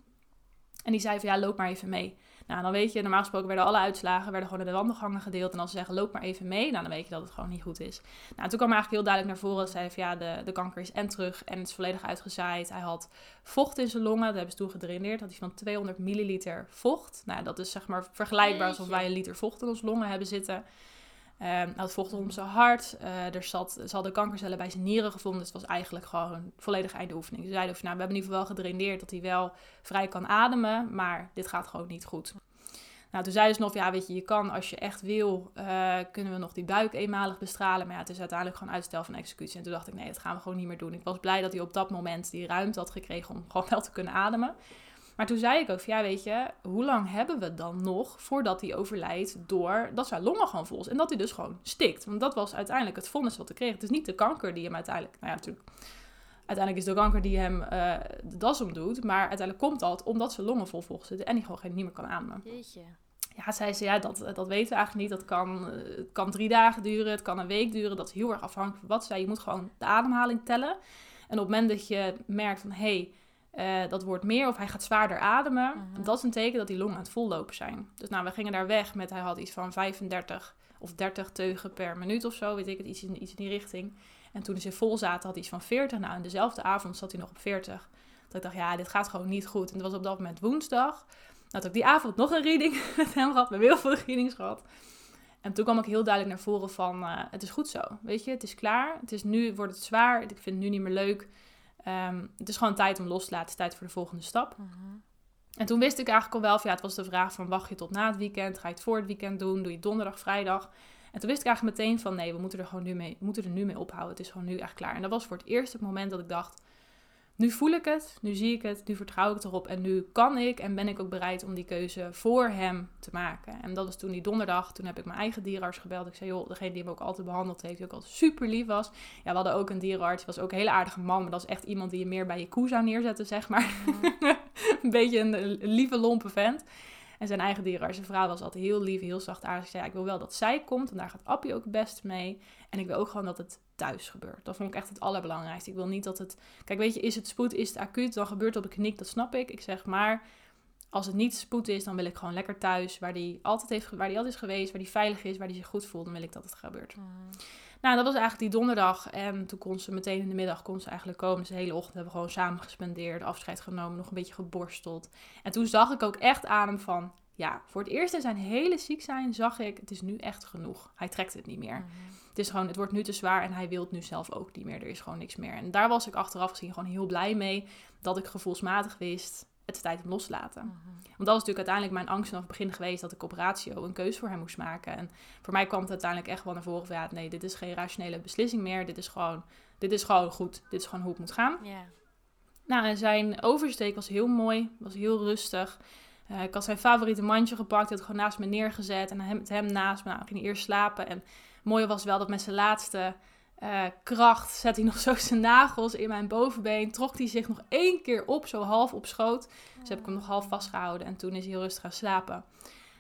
En die zei van, ja, loop maar even mee. Nou, dan weet je, normaal gesproken werden alle uitslagen werden gewoon in de wandelgangen gedeeld. En als ze zeggen, loop maar even mee, nou, dan weet je dat het gewoon niet goed is. Nou, toen kwam eigenlijk heel duidelijk naar voren. Ze van, ja, de, de kanker is en terug en het is volledig uitgezaaid. Hij had vocht in zijn longen, dat hebben ze toen gedraineerd. Had hij van 200 milliliter vocht. Nou, dat is zeg maar vergelijkbaar alsof wij een liter vocht in onze longen hebben zitten. Hij had vocht om zijn hart. Eh, er zat, ze hadden kankercellen bij zijn nieren gevonden. Dus het was eigenlijk gewoon een volledig einde oefening. Ze zeiden van, nou, we hebben in ieder geval wel gedraineerd dat hij wel vrij kan ademen. Maar dit gaat gewoon niet goed. Nou, toen zeiden ze nog, ja, weet je, je kan als je echt wil, eh, kunnen we nog die buik eenmalig bestralen. Maar ja, het is uiteindelijk gewoon uitstel van executie. En toen dacht ik, nee, dat gaan we gewoon niet meer doen. Ik was blij dat hij op dat moment die ruimte had gekregen om gewoon wel te kunnen ademen. Maar toen zei ik ook van, ja, weet je, hoe lang hebben we dan nog voordat hij overlijdt door dat zijn longen gewoon vol. En dat hij dus gewoon stikt. Want dat was uiteindelijk het vonnis wat ik kreeg. Het is niet de kanker die hem uiteindelijk, nou ja, natuurlijk Uiteindelijk is de kanker die hem eh, de das omdoet. Maar uiteindelijk komt dat omdat zijn longen vol volgen zitten en hij gewoon geen, niet meer kan ademen. Jeetje. Ja, zei ze, ja, dat, dat weten we eigenlijk niet. Dat kan, eh, het kan drie dagen duren, het kan een week duren. Dat is heel erg afhankelijk van wat zij. Je moet gewoon de ademhaling tellen. En op het moment dat je merkt van, hé, hey, dat wordt meer of hij gaat zwaarder ademen. Mhm. Dat is een teken dat die longen aan het vollopen zijn. Dus nou, we gingen daar weg met, hij had iets van 35 of 30 teugen per minuut of zo, weet ik het, iets in, iets in die richting. En toen ze vol zaten, had hij iets van 40. Nou, en dezelfde avond zat hij nog op 40. Dat ik dacht, ja, dit gaat gewoon niet goed. En dat was op dat moment woensdag. Nou, had ik die avond nog een reading met hem gehad. We hebben heel veel readings gehad. En toen kwam ik heel duidelijk naar voren van, uh, het is goed zo. Weet je, het is klaar. Het is nu, wordt het zwaar. Ik vind het nu niet meer leuk. Um, het is gewoon tijd om los te laten. Het is tijd voor de volgende stap. Mhm. En toen wist ik eigenlijk al wel, van, ja, het was de vraag van, wacht je tot na het weekend? Ga je het voor het weekend doen? Doe je donderdag, vrijdag? En toen wist ik eigenlijk meteen van, nee, we moeten er gewoon nu mee, moeten er nu mee ophouden. Het is gewoon nu echt klaar. En dat was voor het eerst het moment dat ik dacht, nu voel ik het, nu zie ik het, nu vertrouw ik het erop en nu kan ik en ben ik ook bereid om die keuze voor hem te maken. En dat was toen die donderdag, toen heb ik mijn eigen dierenarts gebeld. Ik zei, joh, degene die me ook altijd behandeld heeft, die ook altijd super lief was. Ja, we hadden ook een dierenarts, die was ook een hele aardige man, maar dat is echt iemand die je meer bij je koe zou neerzetten, zeg maar. een beetje een lieve, lompe vent. En zijn eigen dierenarts, zijn vrouw was altijd heel lief, heel zachtaardig. Ze zei, ik wil wel dat zij komt, en daar gaat Appie ook het beste mee. En ik wil ook gewoon dat het thuis gebeurt. Dat vond ik echt het allerbelangrijkste. Ik wil niet dat het... Kijk, weet je, is het spoed, is het acuut, dan gebeurt het op de kliniek, dat snap ik. Ik zeg maar, als het niet spoed is, dan wil ik gewoon lekker thuis, waar die altijd, heeft, waar die altijd is geweest, waar die veilig is, waar die zich goed voelt, dan wil ik dat het gebeurt. Nou, dat was eigenlijk die donderdag. En toen kon ze meteen in de middag kon ze eigenlijk komen. Dus de hele ochtend hebben we gewoon samen gespendeerd, afscheid genomen, nog een beetje geborsteld. En toen zag ik ook echt aan hem van, ja, voor het eerst in zijn hele ziek zijn zag ik, het is nu echt genoeg. Hij trekt het niet meer. Mhm. Het is gewoon, het wordt nu te zwaar en hij wil nu zelf ook niet meer. Er is gewoon niks meer. En daar was ik achteraf gezien gewoon heel blij mee dat ik gevoelsmatig wist, het is tijd om los te laten. Mhm. Want dat was natuurlijk uiteindelijk mijn angst vanaf het begin geweest dat ik op ratio een keuze voor hem moest maken. En voor mij kwam het uiteindelijk echt wel naar voren van ja, nee, dit is geen rationele beslissing meer. Dit is gewoon, dit is gewoon goed. Dit is gewoon hoe het moet gaan. Ja. Nou, en zijn oversteek was heel mooi, was heel rustig. Uh, ik had zijn favoriete mandje gepakt, had het gewoon naast me neergezet en hem, hem naast me. Nou, ging hij eerst slapen. En het mooie was wel dat met zijn laatste uh, kracht zet hij nog zo zijn nagels in mijn bovenbeen. Trok hij zich nog één keer op, zo half op schoot. Dus heb ik hem nog half vastgehouden en toen is hij heel rustig gaan slapen.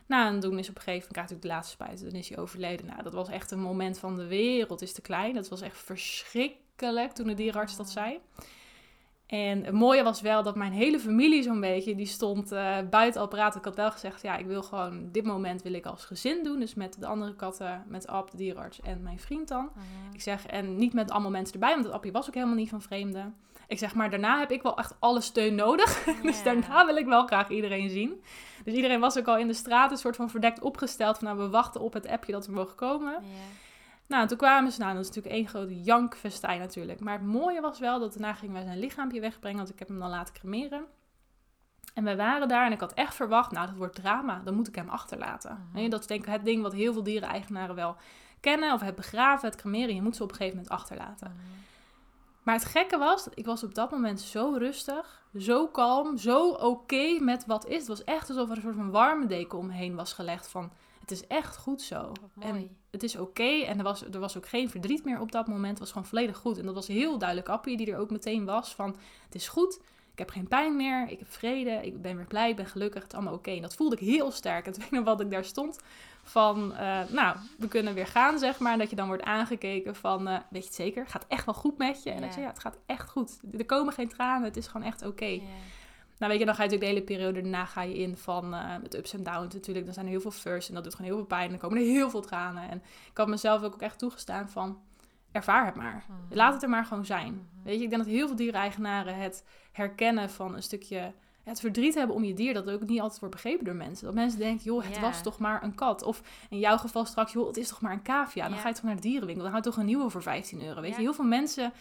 Nou, en toen is op een gegeven moment, natuurlijk de laatste spijt, toen is hij overleden. Nou, dat was echt een moment van de wereld is te klein. Dat was echt verschrikkelijk toen de dierenarts dat zei. En het mooie was wel dat mijn hele familie zo'n beetje, die stond uh, buiten al praten. Ik had wel gezegd, ja, ik wil gewoon, dit moment wil ik als gezin doen. Dus met de andere katten, met Ab, de dierenarts en mijn vriend dan. Mhm. Ik zeg, en niet met allemaal mensen erbij, want Appie was ook helemaal niet van vreemden. Ik zeg, maar daarna heb ik wel echt alle steun nodig. dus daarna wil ik wel graag iedereen zien. Dus iedereen was ook al in de straat een soort van verdekt opgesteld. Van, nou, we wachten op het appje dat we mogen komen. Ja. Nou, en toen kwamen ze, nou, dat is natuurlijk één grote jankfestijn natuurlijk. Maar het mooie was wel dat daarna gingen wij zijn lichaampje wegbrengen, want ik heb hem dan laten cremeren. En wij waren daar en ik had echt verwacht, nou, dat wordt drama, dan moet ik hem achterlaten. En dat is denk ik het ding wat heel veel diereneigenaren wel kennen, of het begraven, het cremeren, je moet ze op een gegeven moment achterlaten. Mhm. Maar het gekke was, ik was op dat moment zo rustig, zo kalm, zo oké met wat is. Het was echt alsof er een soort van warme deken omheen was gelegd van, het is echt goed zo. En. Het is oké. En er was, er was ook geen verdriet meer op dat moment. Het was gewoon volledig goed. En dat was heel duidelijk Appie die er ook meteen was van... Het is goed, ik heb geen pijn meer, ik heb vrede, ik ben weer blij, ik ben gelukkig, het is allemaal oké. En dat voelde ik heel sterk. En toen weet ik nog wat ik daar stond van... eh, nou, we kunnen weer gaan, zeg maar. En dat je dan wordt aangekeken van... eh, weet je het zeker? Gaat echt wel goed met je? En Ja. ik zei, ja, het gaat echt goed. Er komen geen tranen, het is gewoon echt oké. Ja. Nou, weet je, dan ga je natuurlijk de hele periode daarna ga je in van eh, met ups en downs natuurlijk. Dan zijn er heel veel firsts en dat doet gewoon heel veel pijn. En dan komen er heel veel tranen. En ik had mezelf ook echt toegestaan van, ervaar het maar. Mhm. Laat het er maar gewoon zijn. Mhm. Weet je, ik denk dat heel veel diereneigenaren het herkennen van een stukje... Het verdriet hebben om je dier, dat ook niet altijd wordt begrepen door mensen. Dat mensen denken, joh, het was toch maar een kat. Of in jouw geval straks, joh, het is toch maar een cavia. Dan ga je toch naar de dierenwinkel. Dan houdt toch een nieuwe voor 15 euro. Weet je, heel veel mensen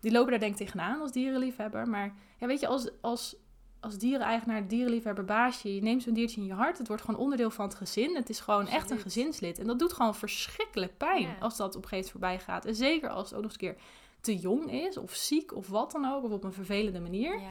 die lopen daar denk ik tegenaan als dierenliefhebber. Maar ja, weet je, als, als, als diereneigenaar, dierenliefhebber, baasje, je neemt zo'n diertje in je hart. Het wordt gewoon onderdeel van het gezin. Het is gewoon echt een gezinslid. En dat doet gewoon verschrikkelijk pijn Ja. als dat op een gegeven moment voorbij gaat. En zeker als het ook nog eens een keer te jong is of ziek of wat dan ook. Of op een vervelende manier. Ja.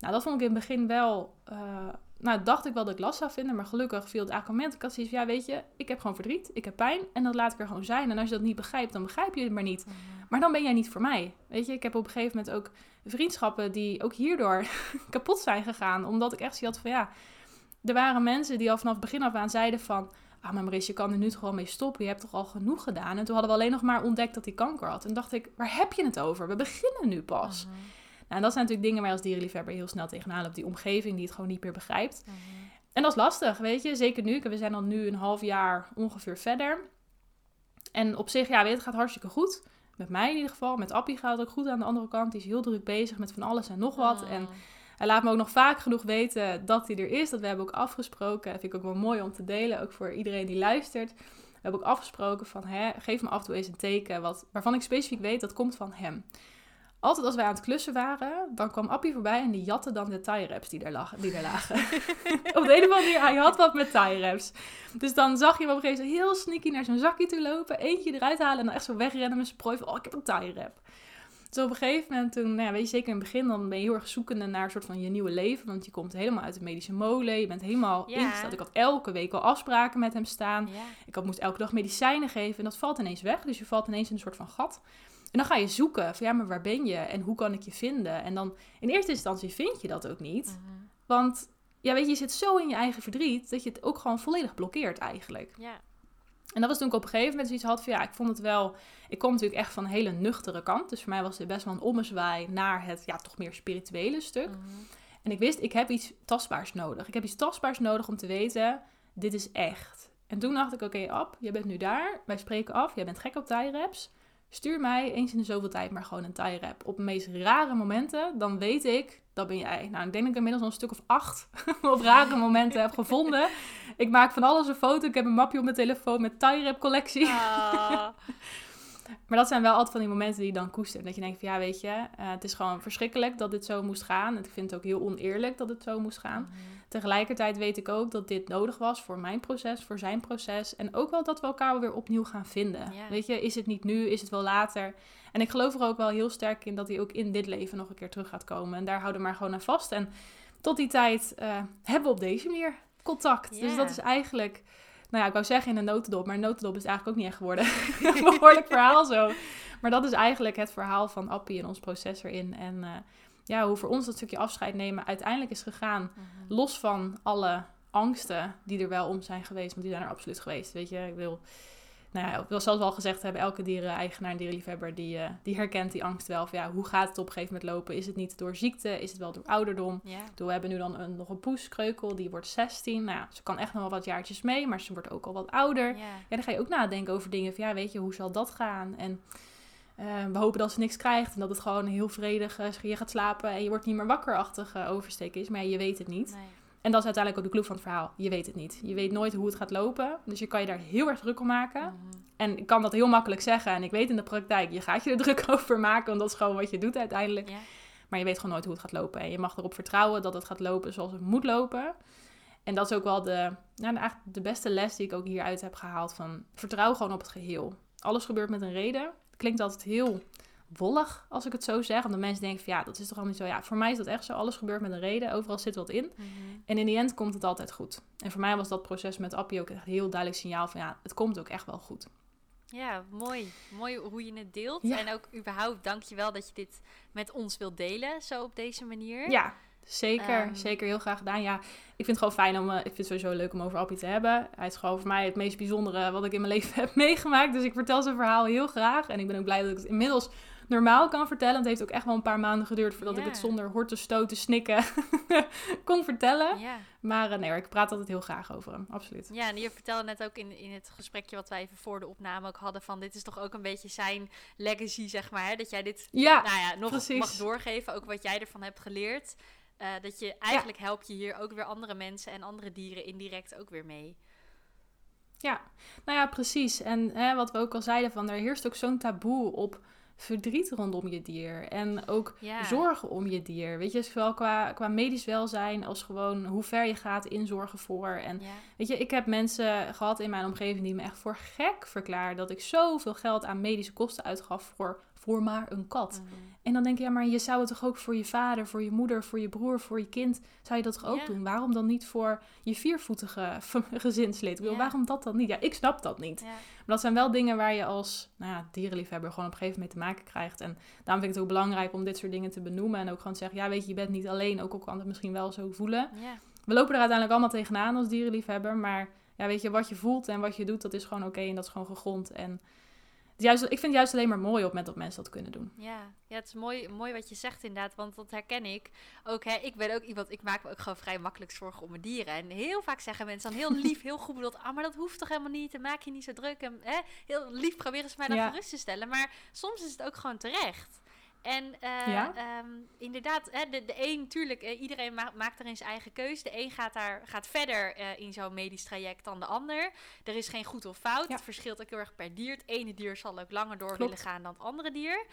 Nou, dat vond ik in het begin wel, eh, nou, dacht ik wel dat ik last zou vinden, maar gelukkig viel het moment. Ik had zoiets van, ja, weet je, ik heb gewoon verdriet, ik heb pijn en dat laat ik er gewoon zijn. En als je dat niet begrijpt, dan begrijp je het maar niet. Maar dan ben jij niet voor mij. Weet je, ik heb op een gegeven moment ook vriendschappen die ook hierdoor kapot zijn gegaan. Omdat ik echt zie had van, ja, er waren mensen die al vanaf het begin af aan zeiden van... Ah, maar Maris, je kan er nu toch wel mee stoppen. Je hebt toch al genoeg gedaan? En toen hadden we alleen nog maar ontdekt dat hij kanker had. En dacht ik, waar heb je het over? We beginnen nu pas. Mhm. Nou, en dat zijn natuurlijk dingen waar je als dierenliefhebber heel snel tegenaan loopt. Die omgeving die het gewoon niet meer begrijpt. Mhm. En dat is lastig, weet je. Zeker nu. We zijn dan nu een half jaar ongeveer verder. En op zich, ja, weet je, het gaat hartstikke goed. Met mij in ieder geval. Met Appie gaat het ook goed aan de andere kant. Die is heel druk bezig met van alles en nog wat. Oh. En hij laat me ook nog vaak genoeg weten dat hij er is. Dat we hebben ook afgesproken. Dat vind ik ook wel mooi om te delen. Ook voor iedereen die luistert. We hebben ook afgesproken van, hè, geef me af en toe eens een teken. Wat, waarvan ik specifiek weet, dat komt van hem. Altijd als wij aan het klussen waren, dan kwam Appie voorbij en die jatte dan de tie wraps die er, lag, die er lagen. op de een of andere manier, hij had wat met tie wraps. Dus dan zag je hem op een gegeven moment heel sneaky naar zijn zakje toe lopen, eentje eruit halen en dan echt zo wegrennen met zijn prooi van, oh, ik heb een tie wrap. Dus op een gegeven moment, toen, nou ja, weet je, zeker in het begin, dan ben je heel erg zoekende naar een soort van je nieuwe leven. Want je komt helemaal uit de medische molen, je bent helemaal Ja. ingesteld. Ik had elke week al afspraken met hem staan. Ja. Ik had, moest elke dag medicijnen geven en dat valt ineens weg. Dus je valt ineens in een soort van gat. En dan ga je zoeken van ja, maar waar ben je en hoe kan ik je vinden? En dan in eerste instantie vind je dat ook niet. Mhm. Want ja, weet je, je zit zo in je eigen verdriet dat je het ook gewoon volledig blokkeert eigenlijk. Ja. En dat was toen ik op een gegeven moment zoiets had van ja, ik vond het wel... Ik kom natuurlijk echt van een hele nuchtere kant. Dus voor mij was dit best wel een ommezwaai naar het ja, toch meer spirituele stuk. Mhm. En ik wist, ik heb iets tastbaars nodig. Ik heb iets tastbaars nodig om te weten, dit is echt. En toen dacht ik, oké, Ab, je bent nu daar. Wij spreken af. Jij bent gek op tie raps. Stuur mij eens in de zoveel tijd maar gewoon een tie rap. Op de meest rare momenten, dan weet ik, dat ben jij. Nou, ik denk dat ik inmiddels al een stuk of acht op rare momenten heb gevonden. Ik maak van alles een foto. Ik heb een mapje op mijn telefoon met tie rap collectie. Ah. Maar dat zijn wel altijd van die momenten die je dan koestert. Dat je denkt van ja, weet je, eh, het is gewoon verschrikkelijk dat dit zo moest gaan. En ik vind het ook heel oneerlijk dat het zo moest gaan. Mhm. Tegelijkertijd weet ik ook dat dit nodig was voor mijn proces, voor zijn proces. En ook wel dat we elkaar weer opnieuw gaan vinden. Weet je, is het niet nu, is het wel later? En ik geloof er ook wel heel sterk in dat hij ook in dit leven nog een keer terug gaat komen. En daar houden we maar gewoon aan vast. En tot die tijd eh, hebben we op deze manier contact. Dus dat is eigenlijk, nou ja, ik wou zeggen in een notendop, maar een notendop is eigenlijk ook niet echt geworden. een behoorlijk verhaal zo. Maar dat is eigenlijk het verhaal van Appie en ons proces erin. En eh, ja, hoe voor ons dat stukje afscheid nemen uiteindelijk is gegaan. Mhm. Los van alle angsten die er wel om zijn geweest. Want die zijn er absoluut geweest. Weet je, ik wil... Nou ja, ik wil zelfs wel gezegd hebben, elke diereneigenaar en dierenliefhebber die, eh, die herkent die angst wel. Van, ja, hoe gaat het op een gegeven moment lopen? Is het niet door ziekte? Is het wel door ouderdom? Ja. We hebben nu dan een, nog een poes, Kreukel, die wordt 16. Nou ja, ze kan echt nog wel wat jaartjes mee, maar ze wordt ook al wat ouder. Ja. Ja, dan ga je ook nadenken over dingen van, ja, weet je, hoe zal dat gaan? En eh, we hopen dat ze niks krijgt en dat het gewoon heel vredig eh, je gaat slapen en je wordt niet meer wakkerachtig oversteken is. Maar ja, je weet het niet. Nee. En dat is uiteindelijk ook de clue van het verhaal. Je weet het niet. Je weet nooit hoe het gaat lopen. Dus je kan je daar heel erg druk om maken. Mhm. En ik kan dat heel makkelijk zeggen. En ik weet in de praktijk, je gaat je er druk over maken. Want dat is gewoon wat je doet uiteindelijk. Maar je weet gewoon nooit hoe het gaat lopen. En je mag erop vertrouwen dat het gaat lopen zoals het moet lopen. En dat is ook wel de, nou, eigenlijk de beste les die ik ook hieruit heb gehaald. Van vertrouw gewoon op het geheel. Alles gebeurt met een reden. Klinkt altijd heel wollig als ik het zo zeg. Want de mensen denken van ja, dat is toch allemaal niet zo. Ja, voor mij is dat echt zo. Alles gebeurt met een reden. Overal zit wat in. Mhm. En in die end komt het altijd goed. En voor mij was dat proces met Appie ook echt een heel duidelijk signaal van ja, het komt ook echt wel goed. Ja, mooi. Mooi hoe je het deelt. Ja. En ook überhaupt dank je wel dat je dit met ons wilt delen, zo op deze manier. Ja, zeker. Ehm. zeker heel graag gedaan. Ja, ik vind het gewoon fijn om, eh, ik vind het sowieso leuk om over Appie te hebben. Hij is gewoon voor mij het meest bijzondere wat ik in mijn leven heb meegemaakt. Dus ik vertel zijn verhaal heel graag. En ik ben ook blij dat ik het inmiddels normaal kan vertellen. Het heeft ook echt wel een paar maanden geduurd voordat ik Ja. het zonder horten, stoten, snikken kon vertellen. Ja. Maar eh, nee ik praat altijd heel graag over hem. Absoluut. Ja, en je vertelde net ook in, in het gesprekje wat wij even voor de opname ook hadden van dit is toch ook een beetje zijn legacy, zeg maar. Hè? Dat jij dit Ja, nou ja, nog precies. mag doorgeven, ook wat jij ervan hebt geleerd. Eh, dat je eigenlijk help je hier ook weer andere mensen en andere dieren indirect ook weer mee. Ja, nou ja, precies. En hè, wat we ook al zeiden, van er heerst ook zo'n taboe op verdriet rondom je dier. En ook Ja. zorgen om je dier. Weet je, zowel qua, qua medisch welzijn als gewoon hoe ver je gaat in zorgen voor. En Ja. weet je, ik heb mensen gehad in mijn omgeving die me echt voor gek verklaarden dat ik zoveel geld aan medische kosten uitgaf voor, voor maar een kat. Mhm. En dan denk je, ja, maar je zou het toch ook voor je vader, voor je moeder, voor je broer, voor je kind, zou je dat toch ook Ja. doen? Waarom dan niet voor je viervoetige gezinslid? Ja. waarom dat dan niet? Ja, ik snap dat niet. Ja. Maar dat zijn wel dingen waar je als nou ja, dierenliefhebber gewoon op een gegeven moment te maken krijgt. En daarom vind ik het ook belangrijk om dit soort dingen te benoemen. En ook gewoon te zeggen, ja weet je, je bent niet alleen. Ook al kan het misschien wel zo voelen. We lopen er uiteindelijk allemaal tegenaan als dierenliefhebber. Maar ja, weet je, wat je voelt en wat je doet, dat is gewoon oké. en dat is gewoon gegrond. En juist, ik vind het juist alleen maar mooi op het moment dat mensen dat kunnen doen. Ja, ja, het is mooi, mooi wat je zegt inderdaad, want dat herken ik. Ook, hè, ik ben ook iemand, ik maak me ook gewoon vrij makkelijk zorgen om mijn dieren. En heel vaak zeggen mensen dan heel lief, heel goed bedoeld, ah, maar dat hoeft toch helemaal niet, dan maak je niet zo druk. En hè, heel lief proberen ze mij dan Ja. gerust te stellen, maar soms is het ook gewoon terecht. En eh, Ja. ehm, inderdaad, hè, de, de een, tuurlijk, eh, iedereen ma- maakt erin zijn eigen keuze. De een gaat, daar, gaat verder eh, in zo'n medisch traject dan de ander. Er is geen goed of fout. Ja. Het verschilt ook heel erg per dier. Het ene dier zal ook langer door Klopt. willen gaan dan het andere dier.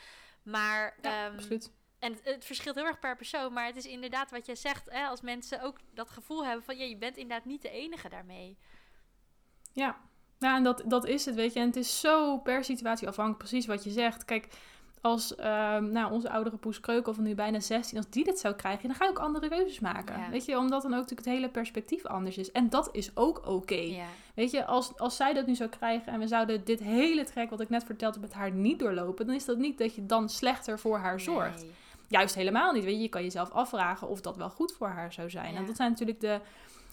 Maar Ja, ehm, absoluut. en het, het verschilt heel erg per persoon. Maar het is inderdaad wat jij zegt. Hè, als mensen ook dat gevoel hebben van... Ja, je bent inderdaad niet de enige daarmee. Ja, ja en dat, dat is het, weet je. En het is zo per situatie afhankelijk, precies wat je zegt. Kijk, als ehm, nou, onze oudere poes Kreukel van nu bijna 16, als die dit zou krijgen, dan ga je ook andere keuzes maken. Ja. Weet je, omdat dan ook natuurlijk het hele perspectief anders is. En dat is ook oké. Ja. Weet je, als, als zij dat nu zou krijgen en we zouden dit hele trek wat ik net vertelde met haar niet doorlopen, dan is dat niet dat je dan slechter voor haar zorgt. Nee. Juist helemaal niet. Weet je, je kan jezelf afvragen of dat wel goed voor haar zou zijn. Ja. En dat zijn natuurlijk de,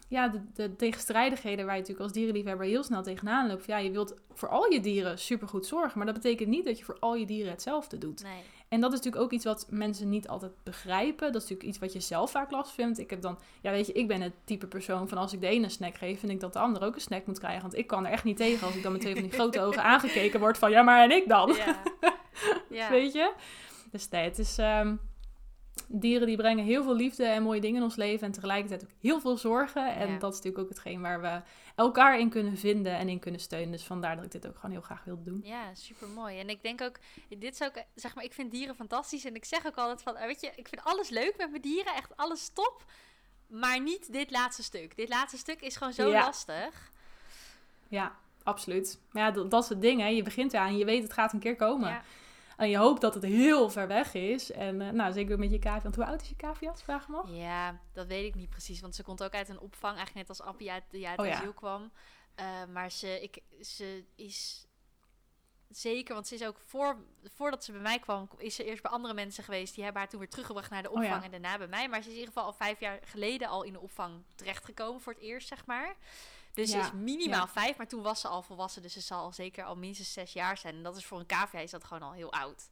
ja, de, de tegenstrijdigheden waar je natuurlijk als dierenliefhebber heel snel tegenaan loopt. Ja, je wilt voor al je dieren supergoed zorgen, maar dat betekent niet dat je voor al je dieren hetzelfde doet. Nee. En dat is natuurlijk ook iets wat mensen niet altijd begrijpen. Dat is natuurlijk iets wat je zelf vaak last vindt. Ik heb dan, ja weet je, ik ben het type persoon van als ik de ene een snack geef, vind ik dat de ander ook een snack moet krijgen. Want ik kan er echt niet tegen als ik dan met twee van die grote ogen aangekeken word van, ja maar en ik dan? Ja. ja. Weet je? Dus nee, het is... ehm, dieren die brengen heel veel liefde en mooie dingen in ons leven. En tegelijkertijd ook heel veel zorgen. En Ja. dat is natuurlijk ook hetgeen waar we elkaar in kunnen vinden en in kunnen steunen. Dus vandaar dat ik dit ook gewoon heel graag wilde doen. Ja, super mooi. En ik denk ook, dit is ook, zeg maar, ik vind dieren fantastisch. En ik zeg ook altijd van, eh, weet je, ik vind alles leuk met mijn dieren, echt alles top. Maar niet dit laatste stuk. Dit laatste stuk is gewoon zo Ja. lastig. Ja, absoluut. Maar ja, dat, dat is het ding. Hè. Je begint eraan en je weet het gaat een keer komen. Ja. En je hoopt dat het heel ver weg is. En eh, nou, zeker met je cavia. Want hoe oud is je cavia? Vraag me af. Ja, dat weet ik niet precies. Want ze komt ook uit een opvang, eigenlijk net als Appie uit, die uit Oh, ja. kwam. Eh, maar ze, ik, ze is zeker, want ze is ook voor, voordat ze bij mij kwam, is ze eerst bij andere mensen geweest. Die hebben haar toen weer teruggebracht naar de Oh, ja. opvang en daarna bij mij. Maar ze is in ieder geval al vijf jaar geleden al in de opvang terechtgekomen voor het eerst, zeg maar. Dus ze Ja, is minimaal ja. vijf, maar toen was ze al volwassen. Dus ze zal al zeker al minstens zes jaar zijn. En dat is voor een cavia is dat gewoon al heel oud.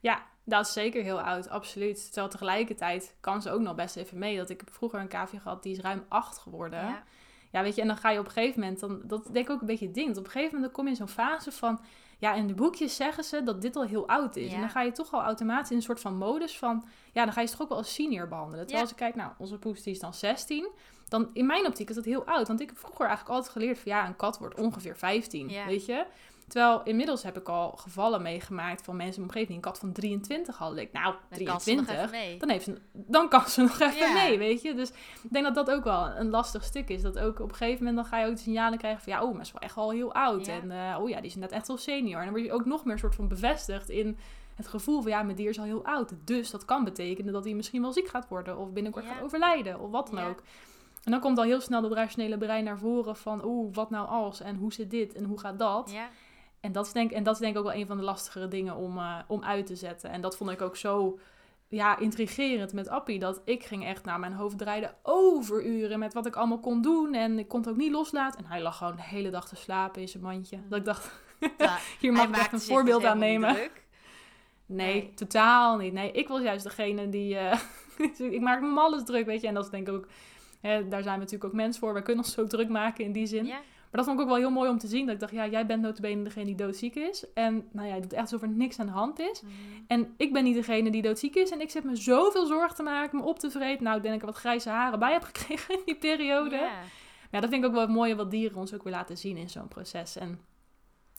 Ja, dat is zeker heel oud, absoluut. Terwijl tegelijkertijd kan ze ook nog best even mee. Dat ik heb vroeger een cavia gehad, die is ruim acht geworden. Ja. Ja. weet je, en dan ga je op een gegeven moment, dan, dat denk ik ook een beetje ding. Want op een gegeven moment dan kom je in zo'n fase van, ja, in de boekjes zeggen ze dat dit al heel oud is. Ja. En dan ga je toch al automatisch in een soort van modus van, ja, dan ga je ze toch ook wel als senior behandelen. Terwijl Ja. als ik kijk, nou, onze poes die is dan 16. Dan in mijn optiek is dat heel oud. Want ik heb vroeger eigenlijk altijd geleerd van, ja, een kat wordt ongeveer 15, Ja. weet je. Terwijl inmiddels heb ik al gevallen meegemaakt van mensen in mijn omgeving die een kat van 23 hadden. Ik, nou, Dan kan ze nog 23, even mee. dan, heeft ze, dan kan ze nog even Ja. mee, weet je. Dus ik denk dat dat ook wel een lastig stuk is. Dat ook op een gegeven moment dan ga je ook de signalen krijgen van... ja, oh, maar ze is wel echt al heel oud. Ja. En eh, oh ja, die is net echt wel senior. En dan word je ook nog meer soort van bevestigd in het gevoel van... ja, mijn dier is al heel oud. Dus dat kan betekenen dat hij misschien wel ziek gaat worden... of binnenkort Ja. gaat overlijden, of wat dan ook. En dan komt al heel snel dat rationele brein naar voren van... oeh, wat nou als? En hoe zit dit? En hoe gaat dat? Ja. En dat is denk, en dat is denk ik ook wel een van de lastigere dingen om, eh, om uit te zetten. En dat vond ik ook zo ja, intrigerend met Appie. Dat ik ging echt naar mijn hoofd draaien overuren met wat ik allemaal kon doen. En ik kon het ook niet loslaten. En hij lag gewoon de hele dag te slapen in zijn mandje. Dat ik dacht, Ja, hier mag ik echt een voorbeeld aan nemen. Nee, Nee. totaal niet. Nee, ik was juist degene die... eh, ik maak me alles druk, weet je. En dat is denk ik ook... Hè, daar zijn we natuurlijk ook mensen voor. Wij kunnen ons zo druk maken in die zin. Ja. Maar dat vond ik ook wel heel mooi om te zien. Dat ik dacht, ja, jij bent notabene degene die doodziek is. En nou ja, je doet echt alsof er niks aan de hand is. Mhm. En ik ben niet degene die doodziek is. En ik zit me zoveel zorgen te maken, me op te vreten. Nou, ik denk dat ik er wat grijze haren bij heb gekregen in die periode. Maar ja, dat vind ik ook wel het mooie wat dieren ons ook weer laten zien in zo'n proces. En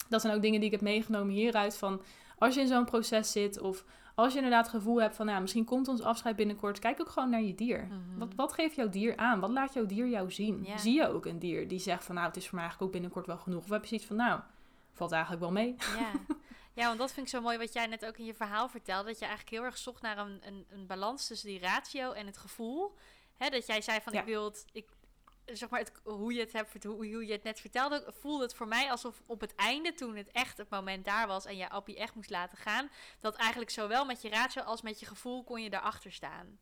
Dat zijn ook dingen die ik heb meegenomen hieruit van als je in zo'n proces zit of als je inderdaad het gevoel hebt van nou, misschien komt ons afscheid binnenkort, kijk ook gewoon naar je dier. Mhm. Wat, wat geeft jouw dier aan? Wat laat jouw dier jou zien? Zie je ook een dier die zegt van nou, het is voor mij eigenlijk ook binnenkort wel genoeg? Of heb je zoiets van nou, valt eigenlijk wel mee? Ja. ja, want dat vind ik zo mooi wat jij net ook in je verhaal vertelde. Dat je eigenlijk heel erg zocht naar een, een, een balans tussen die ratio en het gevoel. Hè, dat jij zei van Ja. ik wil het, ik, zeg maar het, hoe, je het hebt, hoe, hoe je het net vertelde, voelde het voor mij alsof op het einde, toen het echt het moment daar was en je Appie echt moest laten gaan, dat eigenlijk zowel met je ratio als met je gevoel kon je daarachter staan.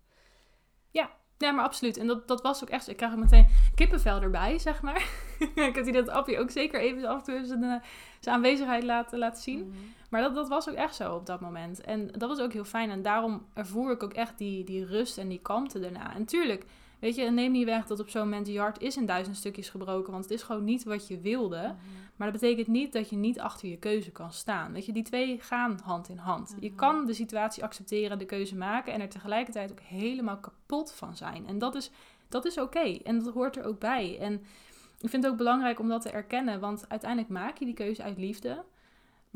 Ja, maar absoluut. En dat, dat was ook echt zo. Ik krijg ook meteen kippenvel erbij, zeg maar. ik had die dat Appie ook zeker even af en toe zijn, eh, zijn aanwezigheid laten, laten zien. Mhm. Maar dat, dat was ook echt zo op dat moment. En dat was ook heel fijn. En daarom ervoer ik ook echt die, die rust en die kalmte daarna. En tuurlijk, weet je, neem niet weg dat op zo'n moment je hart is in duizend stukjes gebroken. Want het is gewoon niet wat je wilde. Mhm. Maar dat betekent niet dat je niet achter je keuze kan staan. Weet je, die twee gaan hand in hand. Je Mhm. kan de situatie accepteren, de keuze maken en er tegelijkertijd ook helemaal kapot van zijn. En dat is, dat is oké. En dat hoort er ook bij. En ik vind het ook belangrijk om dat te erkennen, want uiteindelijk maak je die keuze uit liefde.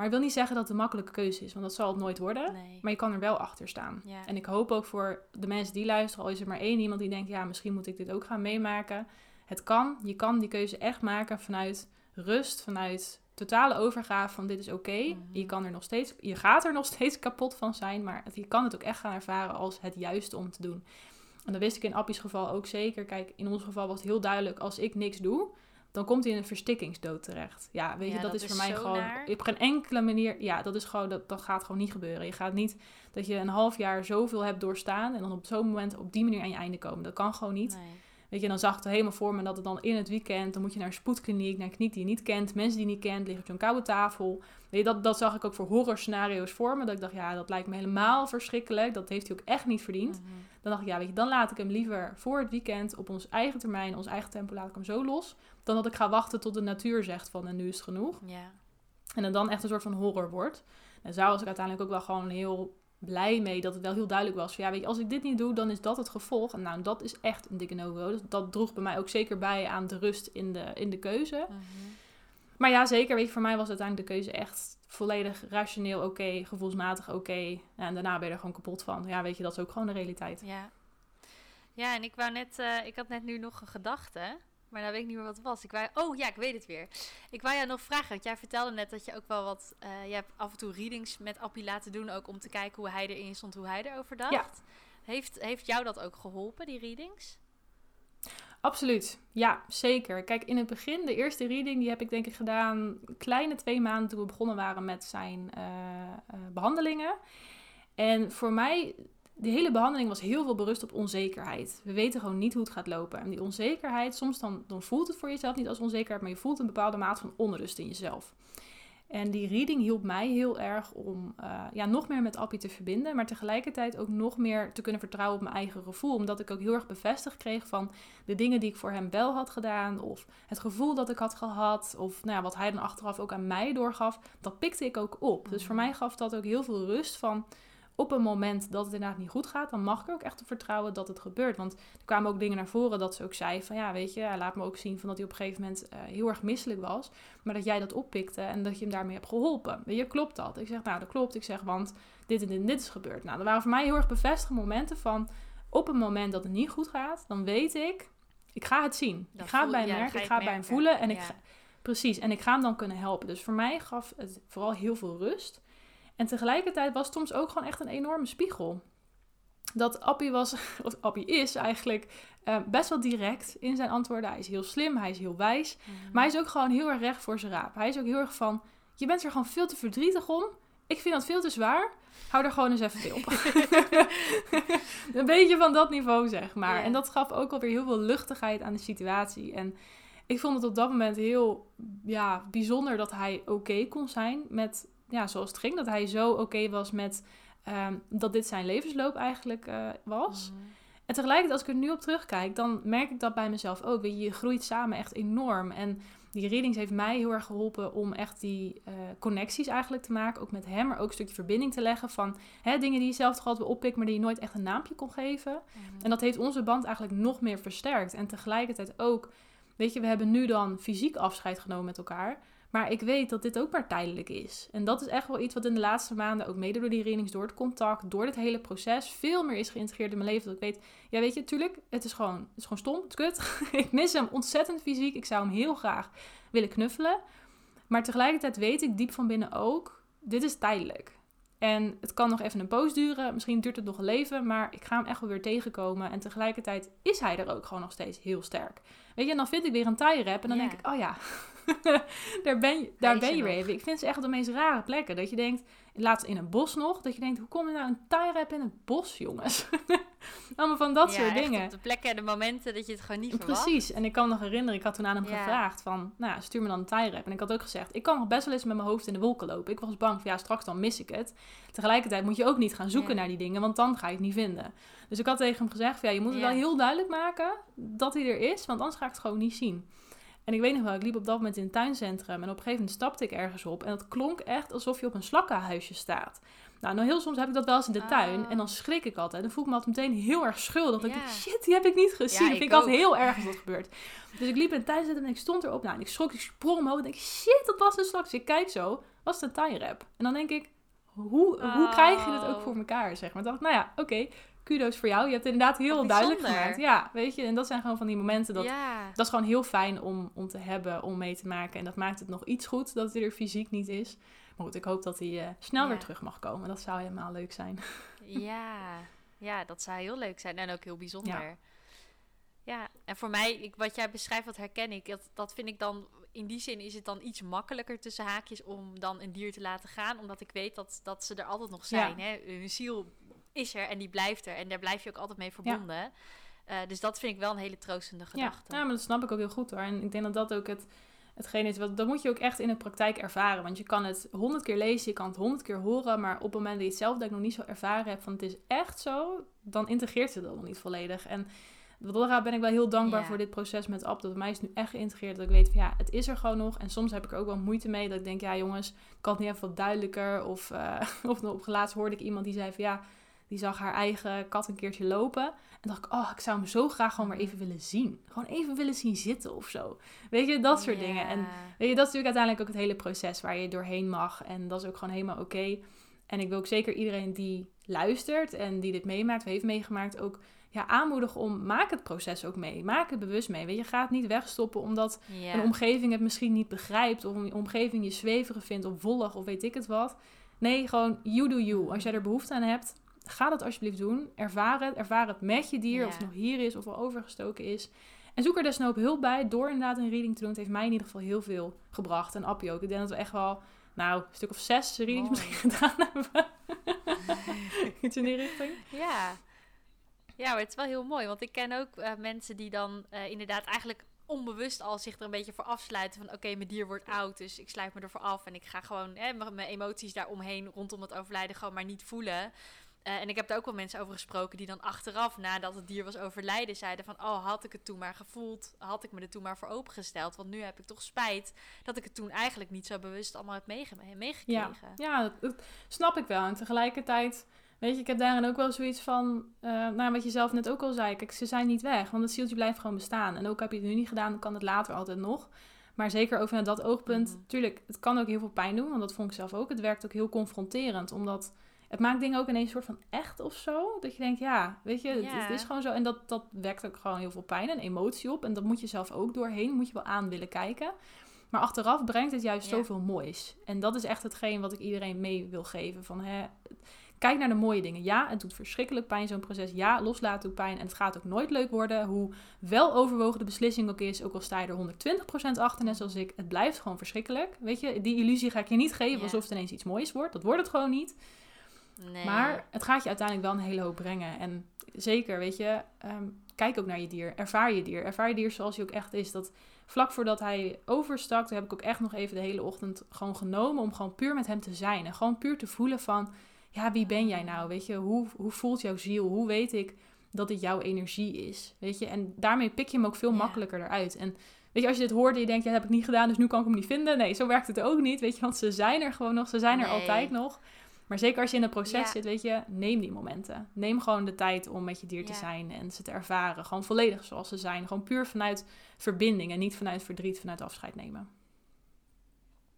Maar ik wil niet zeggen dat het een makkelijke keuze is, want dat zal het nooit worden. Nee. Maar je kan er wel achter staan. Ja. En ik hoop ook voor de mensen die luisteren, al is er maar één iemand die denkt, ja, misschien moet ik dit ook gaan meemaken. Het kan, je kan die keuze echt maken vanuit rust, vanuit totale overgave van dit is oké. Mhm. Je kan er nog steeds, je gaat er nog steeds kapot van zijn, maar het- je kan het ook echt gaan ervaren als het juiste om te doen. En dat wist ik in Appie's geval ook zeker. Kijk, in ons geval was het heel duidelijk, als ik niks doe, dan komt hij in een verstikkingsdood terecht. Ja, weet Ja, je, dat, dat is is voor mij gewoon naar. op geen enkele manier. Ja, dat is gewoon, dat, dat gaat gewoon niet gebeuren. Je gaat niet dat je een half jaar zoveel hebt doorstaan en dan op zo'n moment op die manier aan je einde komen. Dat kan gewoon niet. Nee. Weet je, dan zag ik het helemaal voor me dat het dan in het weekend, dan moet je naar een spoedkliniek, naar een kliniek die je niet kent, mensen die je niet kent, liggen op zo'n koude tafel. Weet je, dat, dat zag ik ook voor horrorscenario's voor me. Dat ik dacht, ja, dat lijkt me helemaal verschrikkelijk. Dat heeft hij ook echt niet verdiend. Mhm. Dan dacht ik, ja, weet je, dan laat ik hem liever voor het weekend op ons eigen termijn, ons eigen tempo, laat ik hem zo los. Dan dat ik ga wachten tot de natuur zegt van, en nu is het genoeg. En dan echt een soort van horror wordt. En daar was ik uiteindelijk ook wel gewoon heel blij mee dat het wel heel duidelijk was. Van, ja, weet je, als ik dit niet doe, dan is dat het gevolg. En nou, dat is echt een dikke no-go. Dus dat droeg bij mij ook zeker bij aan de rust in de, in de keuze. Mhm. Maar ja, zeker. Weet je, voor mij was uiteindelijk de keuze echt volledig rationeel oké, gevoelsmatig oké. En daarna ben je er gewoon kapot van. Ja, weet je, dat is ook gewoon de realiteit. Ja. Ja, en ik wou net, eh, ik had net nu nog een gedachte, maar dan weet ik niet meer wat het was. Ik wou, oh ja, ik weet het weer. Ik wou jou nog vragen, want jij vertelde net dat je ook wel wat, eh, je hebt af en toe readings met Appie laten doen, ook om te kijken hoe hij erin stond, hoe hij erover dacht. Ja. Heeft, heeft jou dat ook geholpen, die readings? Absoluut. Ja, zeker. Kijk, in het begin, de eerste reading, die heb ik denk ik gedaan kleine twee maanden toen we begonnen waren met zijn eh, eh, behandelingen. En voor mij, die hele behandeling was heel veel berust op onzekerheid. We weten gewoon niet hoe het gaat lopen. En die onzekerheid, soms dan, dan voelt het voor jezelf niet als onzekerheid, maar je voelt een bepaalde mate van onrust in jezelf. En die reading hielp mij heel erg om eh, ja, nog meer met Appie te verbinden, maar tegelijkertijd ook nog meer te kunnen vertrouwen op mijn eigen gevoel. Omdat ik ook heel erg bevestigd kreeg van de dingen die ik voor hem wel had gedaan, of het gevoel dat ik had gehad, of nou ja, wat hij dan achteraf ook aan mij doorgaf, dat pikte ik ook op. Dus voor mij gaf dat ook heel veel rust van op een moment dat het inderdaad niet goed gaat, dan mag ik er ook echt op vertrouwen dat het gebeurt. Want er kwamen ook dingen naar voren dat ze ook zei van ja, weet je, hij laat me ook zien van dat hij op een gegeven moment eh, heel erg misselijk was, maar dat jij dat oppikte en dat je hem daarmee hebt geholpen. Weet je, klopt dat? Ik zeg nou, dat klopt. Ik zeg, want dit en dit en dit is gebeurd. Nou, dat waren voor mij heel erg bevestigde momenten van op een moment dat het niet goed gaat, dan weet ik, ik ga het zien. Ik ga het bij hem ja, merken, ik ga het bij hem voelen en ik ga, precies, en ik ga hem dan kunnen helpen. Dus voor mij gaf het vooral heel veel rust. En tegelijkertijd was het soms ook gewoon echt een enorme spiegel. Dat Appie was, of Appie is eigenlijk eh, best wel direct in zijn antwoorden. Hij is heel slim, hij is heel wijs. Maar hij is ook gewoon heel erg recht voor zijn raap. Hij is ook heel erg van, je bent er gewoon veel te verdrietig om. Ik vind dat veel te zwaar. Hou er gewoon eens even op. een beetje van dat niveau, zeg maar. En dat gaf ook alweer heel veel luchtigheid aan de situatie. En ik vond het op dat moment heel ja, bijzonder dat hij oké kon zijn met ja, zoals het ging. Dat hij zo oké was met ehm, dat dit zijn levensloop eigenlijk eh, was. Mhm. En tegelijkertijd, als ik er nu op terugkijk, dan merk ik dat bij mezelf ook. Weet je, groeit samen echt enorm. En die readings heeft mij heel erg geholpen om echt die eh, connecties eigenlijk te maken. Ook met hem, maar ook een stukje verbinding te leggen van hè, dingen die je zelf toch altijd oppikt, maar die je nooit echt een naampje kon geven. Mhm. En dat heeft onze band eigenlijk nog meer versterkt. En tegelijkertijd ook, weet je, we hebben nu dan fysiek afscheid genomen met elkaar. Maar ik weet dat dit ook maar tijdelijk is. En dat is echt wel iets wat in de laatste maanden, ook mede door die readings, door het contact, door dit hele proces, veel meer is geïntegreerd in mijn leven. Dat ik weet, ja weet je, tuurlijk, het is gewoon, het is gewoon stom, het is kut. ik mis hem ontzettend fysiek. Ik zou hem heel graag willen knuffelen. Maar tegelijkertijd weet ik diep van binnen ook, dit is tijdelijk. En het kan nog even een poos duren. Misschien duurt het nog een leven. Maar ik ga hem echt wel weer tegenkomen. En tegelijkertijd is hij er ook gewoon nog steeds heel sterk. Weet je, en dan vind ik weer een tie rap. En dan denk ik, oh ja, daar ben je, daar ben je weer even. Ik vind ze echt de meest rare plekken. Dat je denkt, laatst in een bos nog, dat je denkt, hoe kom je nou een tie rap in het bos, jongens? Allemaal van dat soort dingen. op de plekken en de momenten dat je het gewoon niet verwacht. Precies. En ik kan me nog herinneren, ik had toen aan hem gevraagd van, nou ja, stuur me dan een tie rap. En ik had ook gezegd, ik kan nog best wel eens met mijn hoofd in de wolken lopen. Ik was bang van, ja, straks dan mis ik het. Tegelijkertijd moet je ook niet gaan zoeken naar die dingen, want dan ga je het niet vinden. Dus ik had tegen hem gezegd, van, ja, je moet het wel heel duidelijk maken dat hij er is, want anders ga ik het gewoon niet zien. En ik weet nog wel, ik liep op dat moment in het tuincentrum en op een gegeven moment stapte ik ergens op en het klonk echt alsof je op een slakkenhuisje staat. Nou, nou heel soms heb ik dat wel eens in de tuin en dan ah. schrik ik altijd. Dan voel ik me altijd meteen heel erg schuldig. Dan denk ik, shit, die heb ik niet gezien. Ja, vind ik altijd heel erg als dat gebeurt. Dus ik liep in het tuincentrum en ik stond erop. Nou, en ik schrok, ik sprong omhoog en denk shit, dat was een slak. Dus ik kijk zo, was het een tie rap? En dan denk ik, hoe, hoe krijg je het ook voor elkaar, zeg maar. Dan dacht ik, nou ja, oké, kudos voor jou. Je hebt het inderdaad heel duidelijk gemaakt. Ja, weet je, en dat zijn gewoon van die momenten dat dat is gewoon heel fijn om, om te hebben, om mee te maken. En dat maakt het nog iets goed dat hij er fysiek niet is. Maar goed, ik hoop dat hij uh, snel weer terug mag komen. Dat zou helemaal leuk zijn. ja, ja, dat zou heel leuk zijn en ook heel bijzonder. Ja, ja. en voor mij, ik, wat jij beschrijft, dat herken ik. Dat, dat vind ik dan in die zin is het dan iets makkelijker tussen haakjes om dan een dier te laten gaan. Omdat ik weet dat, dat ze er altijd nog zijn. Hè? Hun ziel is er en die blijft er. En daar blijf je ook altijd mee verbonden. Eh, dus dat vind ik wel een hele troostende gedachte. Ja. ja, maar dat snap ik ook heel goed hoor. En ik denk dat dat ook het, hetgeen is, wat, dat moet je ook echt in de praktijk ervaren. Want je kan het honderd keer lezen, je kan het honderd keer horen, maar op het moment dat je het zelf denk nog niet zo ervaren hebt van het is echt zo, dan integreert het dat nog niet volledig. En daar ben ik wel heel dankbaar voor dit proces met Ab. Dat bij mij is nu echt geïntegreerd. Dat ik weet van ja, het is er gewoon nog. En soms heb ik er ook wel moeite mee. Dat ik denk, ja jongens, kan het niet even wat duidelijker. Of, uh, of op laatst hoorde ik iemand die zei van ja, die zag haar eigen kat een keertje lopen. En dacht ik, oh, ik zou hem zo graag gewoon maar even willen zien. Gewoon even willen zien zitten of zo. Weet je, dat soort dingen. En weet je, dat is natuurlijk uiteindelijk ook het hele proces waar je doorheen mag. En dat is ook gewoon helemaal oké. En ik wil ook zeker iedereen die luistert en die dit meemaakt, of heeft meegemaakt, ook ja, aanmoedigen om maak het proces ook mee. Maak het bewust mee. Weet je, gaat niet wegstoppen omdat een omgeving het misschien niet begrijpt. Of een omgeving je zweverig vindt of wollig of weet ik het wat. Nee, gewoon you do you. Als jij er behoefte aan hebt, ga dat alsjeblieft doen. Ervaar het. Ervaar het met je dier. Of het nog hier is of al overgestoken is. En zoek er desnoods hulp bij door inderdaad een reading te doen. Het heeft mij in ieder geval heel veel gebracht. En Appie ook. Ik denk dat we echt wel, nou, een stuk of zes readings misschien gedaan hebben. Iets in die richting. Ja. Ja, maar het is wel heel mooi. Want ik ken ook uh, mensen die dan uh, inderdaad eigenlijk onbewust al zich er een beetje voor afsluiten. Van oké, mijn dier wordt oud, dus ik sluit me ervoor af. En ik ga gewoon mijn emoties daaromheen rondom het overlijden gewoon maar niet voelen. Uh, en ik heb daar ook wel mensen over gesproken die dan achteraf, nadat het dier was overlijden, zeiden van, oh, had ik het toen maar gevoeld, had ik me er toen maar voor opengesteld. Want nu heb ik toch spijt dat ik het toen eigenlijk niet zo bewust allemaal heb meegekregen. Ja, ja dat, snap ik wel. En tegelijkertijd, weet je, ik heb daarin ook wel zoiets van, uh, nou, wat je zelf net ook al zei, kijk, ze zijn niet weg, want het zieltje blijft gewoon bestaan. En ook heb je het nu niet gedaan, dan kan het later altijd nog. Maar zeker over dat oogpunt, mm tuurlijk, het kan ook heel veel pijn doen, want dat vond ik zelf ook. Het werkt ook heel confronterend, omdat het maakt dingen ook ineens een soort van echt of zo. Dat je denkt, ja, weet je, het, is gewoon zo. En dat, dat wekt ook gewoon heel veel pijn en emotie op. En dat moet je zelf ook doorheen, moet je wel aan willen kijken. Maar achteraf brengt het juist zoveel moois. En dat is echt hetgeen wat ik iedereen mee wil geven. Van, hè, kijk naar de mooie dingen. Ja, het doet verschrikkelijk pijn, zo'n proces. Ja, loslaten doet pijn. En het gaat ook nooit leuk worden. Hoe wel overwogen de beslissing ook is. Ook al sta je er 120% achter, net zoals ik. Het blijft gewoon verschrikkelijk. Weet je, die illusie ga ik je niet geven alsof het ineens iets moois wordt. Dat wordt het gewoon niet. Nee. Maar het gaat je uiteindelijk wel een hele hoop brengen. En zeker, weet je, ehm, kijk ook naar je dier. Ervaar je dier. Ervaar je dier zoals hij ook echt is. Dat vlak voordat hij overstak, heb ik ook echt nog even de hele ochtend gewoon genomen om gewoon puur met hem te zijn. En gewoon puur te voelen van, ja, wie ben jij nou? Weet je, hoe, hoe voelt jouw ziel? Hoe weet ik dat dit jouw energie is? Weet je, en daarmee pik je hem ook veel makkelijker eruit. En weet je, als je dit hoort en je denkt, ja, dat heb ik niet gedaan, dus nu kan ik hem niet vinden. Nee, zo werkt het ook niet, weet je, want ze zijn er gewoon nog. Ze zijn er altijd nog. Maar zeker als je in het proces zit, weet je, neem die momenten. Neem gewoon de tijd om met je dier te zijn en ze te ervaren. Gewoon volledig zoals ze zijn. Gewoon puur vanuit verbinding en niet vanuit verdriet, vanuit afscheid nemen.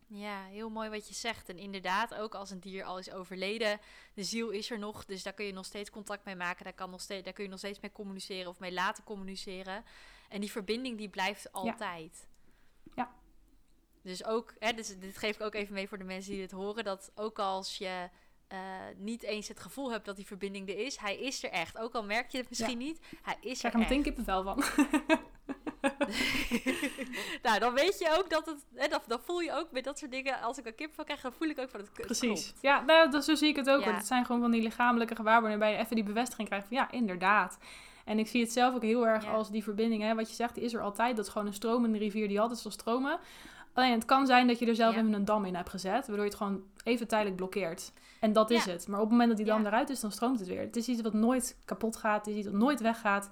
Ja, heel mooi wat je zegt. En inderdaad, ook als een dier al is overleden, de ziel is er nog. Dus daar kun je nog steeds contact mee maken. Daar, kan nog steeds, daar kun je nog steeds mee communiceren of mee laten communiceren. En die verbinding die blijft altijd. Ja. Dus ook, hè, dus dit geef ik ook even mee voor de mensen die dit horen. Dat ook als je eh, niet eens het gevoel hebt dat die verbinding er is, hij is er echt. Ook al merk je het misschien niet, hij is Ik krijg er er meteen echt. kippenvel van. nou, dan weet je ook dat het. Hè, dan, dan voel je ook met dat soort dingen. Als ik een kip van krijg, dan voel ik ook van het, Precies. Ja, nou, dat, zo zie ik het ook. Ja. Het zijn gewoon van die lichamelijke gewaarwordingen waarbij je even die bevestiging krijgt van ja, inderdaad. En ik zie het zelf ook heel erg Ja. als die verbinding, hè, wat je zegt, die is er altijd. Dat is gewoon een stromende rivier die altijd zal stromen. Alleen het kan zijn dat je er zelf Ja. even een dam in hebt gezet, waardoor je het gewoon even tijdelijk blokkeert. En dat is Ja. het. Maar op het moment dat die dam eruit is, dan stroomt het weer. Het is iets wat nooit kapot gaat, het is iets wat nooit weggaat.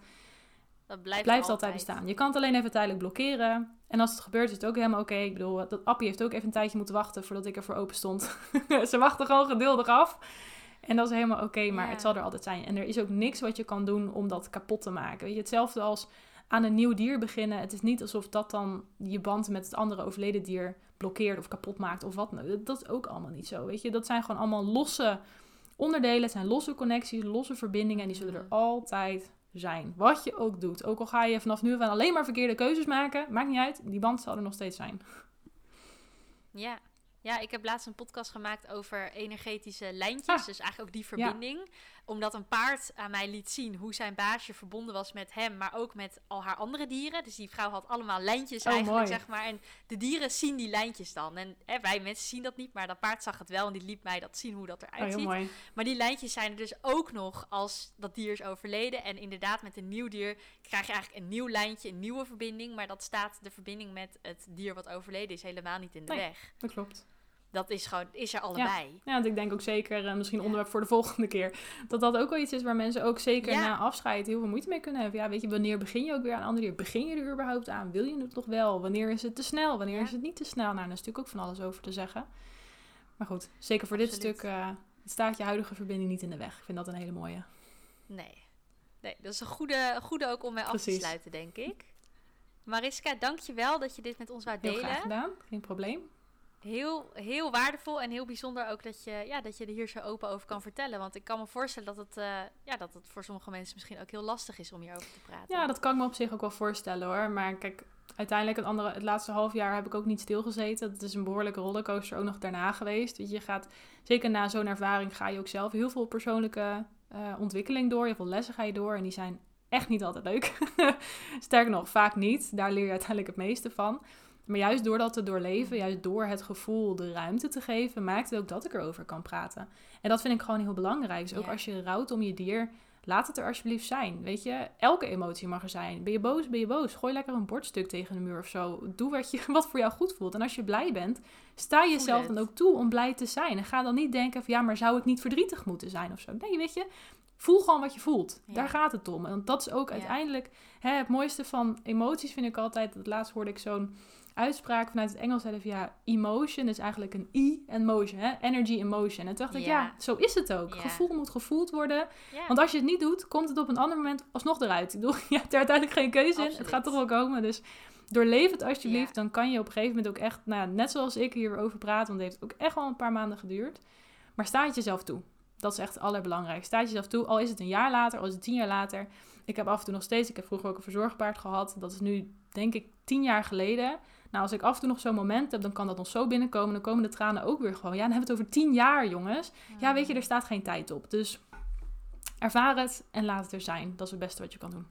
Dat blijft, Het blijft altijd bestaan. Je kan het alleen even tijdelijk blokkeren. En als het gebeurt, is het ook helemaal oké. Ik bedoel, dat appie heeft ook even een tijdje moeten wachten voordat ik ervoor open stond. Ze wachten gewoon geduldig af. En dat is helemaal oké, maar Ja. het zal er altijd zijn. En er is ook niks wat je kan doen om dat kapot te maken. Weet je, hetzelfde als aan een nieuw dier beginnen. Het is niet alsof dat dan je band met het andere overleden dier blokkeert of kapot maakt of wat. Dat, is ook allemaal niet zo. Weet je, dat zijn gewoon allemaal losse onderdelen. Het zijn losse connecties, losse verbindingen. En die zullen er altijd zijn. Wat je ook doet. Ook al ga je vanaf nu aan alleen maar verkeerde keuzes maken. Maakt niet uit. Die band zal er nog steeds zijn. Ja. Ja, ik heb laatst een podcast gemaakt over energetische lijntjes. Ah. Dus eigenlijk ook die verbinding. Omdat een paard aan mij liet zien hoe zijn baasje verbonden was met hem, maar ook met al haar andere dieren. Dus die vrouw had allemaal lijntjes Oh, eigenlijk, mooi. zeg maar. En de dieren zien die lijntjes dan. En hè, wij mensen zien dat niet, maar dat paard zag het wel. En die liet mij dat zien hoe dat Oh, eruit heel ziet. Maar die lijntjes zijn er dus ook nog als dat dier is overleden. En inderdaad, met een nieuw dier krijg je eigenlijk een nieuw lijntje, een nieuwe verbinding. Maar dat staat de verbinding met het dier wat overleden is helemaal niet in de Nee. weg. Dat klopt. Dat is gewoon, is er allebei. Ja, want ik denk ook zeker, eh, misschien Ja. onderwerp voor de volgende keer, dat dat ook wel iets is waar mensen ook zeker Ja. na afscheid heel veel moeite mee kunnen hebben. Ja, weet je, wanneer begin je ook weer aan een ander dier? Begin je er überhaupt aan? Wil je het nog wel? Wanneer is het te snel? Wanneer is het niet te snel? Nou, daar is natuurlijk ook van alles over te zeggen. Maar goed, zeker voor dit stuk eh, staat je huidige verbinding niet in de weg. Ik vind dat een hele mooie. Nee. Nee, dat is een goede, een goede ook om mee af te sluiten, denk ik. Mariska, dankjewel dat je dit met ons wou Heel delen. graag gedaan, geen probleem. Heel, heel waardevol en heel bijzonder ook dat je, ja, dat je er hier zo open over kan vertellen. Want ik kan me voorstellen dat het, eh, ja, dat het voor sommige mensen misschien ook heel lastig is om hierover te praten. Ja, dat kan ik me op zich ook wel voorstellen hoor. Maar kijk, uiteindelijk het, andere, het laatste half jaar heb ik ook niet stilgezeten. Het is een behoorlijke rollercoaster ook nog daarna geweest. Weet je, je gaat, zeker na zo'n ervaring ga je ook zelf heel veel persoonlijke eh, ontwikkeling door. Heel veel lessen ga je door en die zijn echt niet altijd leuk. Sterker nog, vaak niet. Daar leer je uiteindelijk het meeste van. Maar juist door dat te doorleven, juist door het gevoel de ruimte te geven, maakt het ook dat ik erover kan praten. En dat vind ik gewoon heel belangrijk. Dus ook Ja. als je rouwt om je dier, laat het er alsjeblieft zijn. Weet je, elke emotie mag er zijn. Ben je boos, ben je boos. Gooi lekker een bordstuk tegen de muur of zo. Doe wat, je, wat voor jou goed voelt. En als je blij bent, sta jezelf dan ook toe om blij te zijn. En ga dan niet denken van ja, maar zou ik niet verdrietig moeten zijn of zo. Nee, weet je, voel gewoon wat je voelt. Ja. Daar gaat het om. En dat is ook Ja. uiteindelijk hè, het mooiste van emoties vind ik altijd. Het laatst hoorde ik zo'n uitspraak vanuit het Engels. Zeiden van ja, emotion is eigenlijk een I en motion. Hè? Energy in motion. En toen dacht ik Ja. ja, zo is het ook. Ja. Gevoel moet gevoeld worden. Ja. Want als je het niet doet, komt het op een ander moment alsnog eruit. Ik bedoel, je hebt er uiteindelijk geen keuze in. Het gaat toch wel komen. Dus doorleef het alsjeblieft. Dan kan je op een gegeven moment ook echt, nou, net zoals ik hierover praat, want het heeft ook echt wel een paar maanden geduurd. Maar sta het jezelf toe. Dat is echt het allerbelangrijkste. Sta het jezelf toe, al is het een jaar later, al is het tien jaar later. Ik heb af en toe nog steeds, ik heb vroeger ook een verzorgpaard gehad. Dat is nu, denk ik, tien jaar geleden. Nou, als ik af en toe nog zo'n moment heb, dan kan dat nog zo binnenkomen. Dan komen de tranen ook weer gewoon. Ja, dan hebben we het over tien jaar, jongens. Ja, weet je, er staat geen tijd op. Dus ervaar het en laat het er zijn. Dat is het beste wat je kan doen.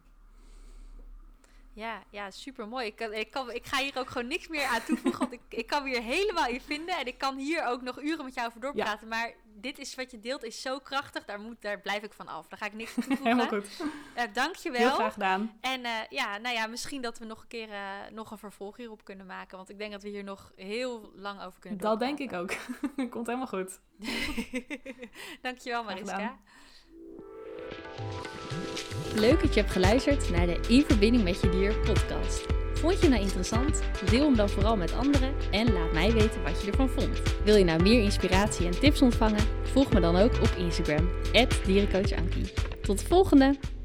Ja, ja super mooi. Ik, kan, ik, kan, ik ga hier ook gewoon niks meer aan toevoegen. want ik, ik kan me hier helemaal in vinden. En ik kan hier ook nog uren met jou over doorpraten. Maar dit is wat je deelt, is zo krachtig. Daar, moet, daar blijf ik van af. Daar ga ik niks toevoegen. Helemaal goed. Eh, dankjewel. Heel graag gedaan. En eh, ja, nou ja, misschien dat we nog een keer eh, nog een vervolg hierop kunnen maken. Want ik denk dat we hier nog heel lang over kunnen Dat denk ik ook. Komt helemaal goed. Dankjewel Mariska. Leuk dat je hebt geluisterd naar de In Verbinding met Je Dier podcast. Vond je nou interessant? Deel hem dan vooral met anderen en laat mij weten wat je ervan vond. Wil je nou meer inspiratie en tips ontvangen? Volg me dan ook op Instagram, dierencoachankie. Tot de volgende!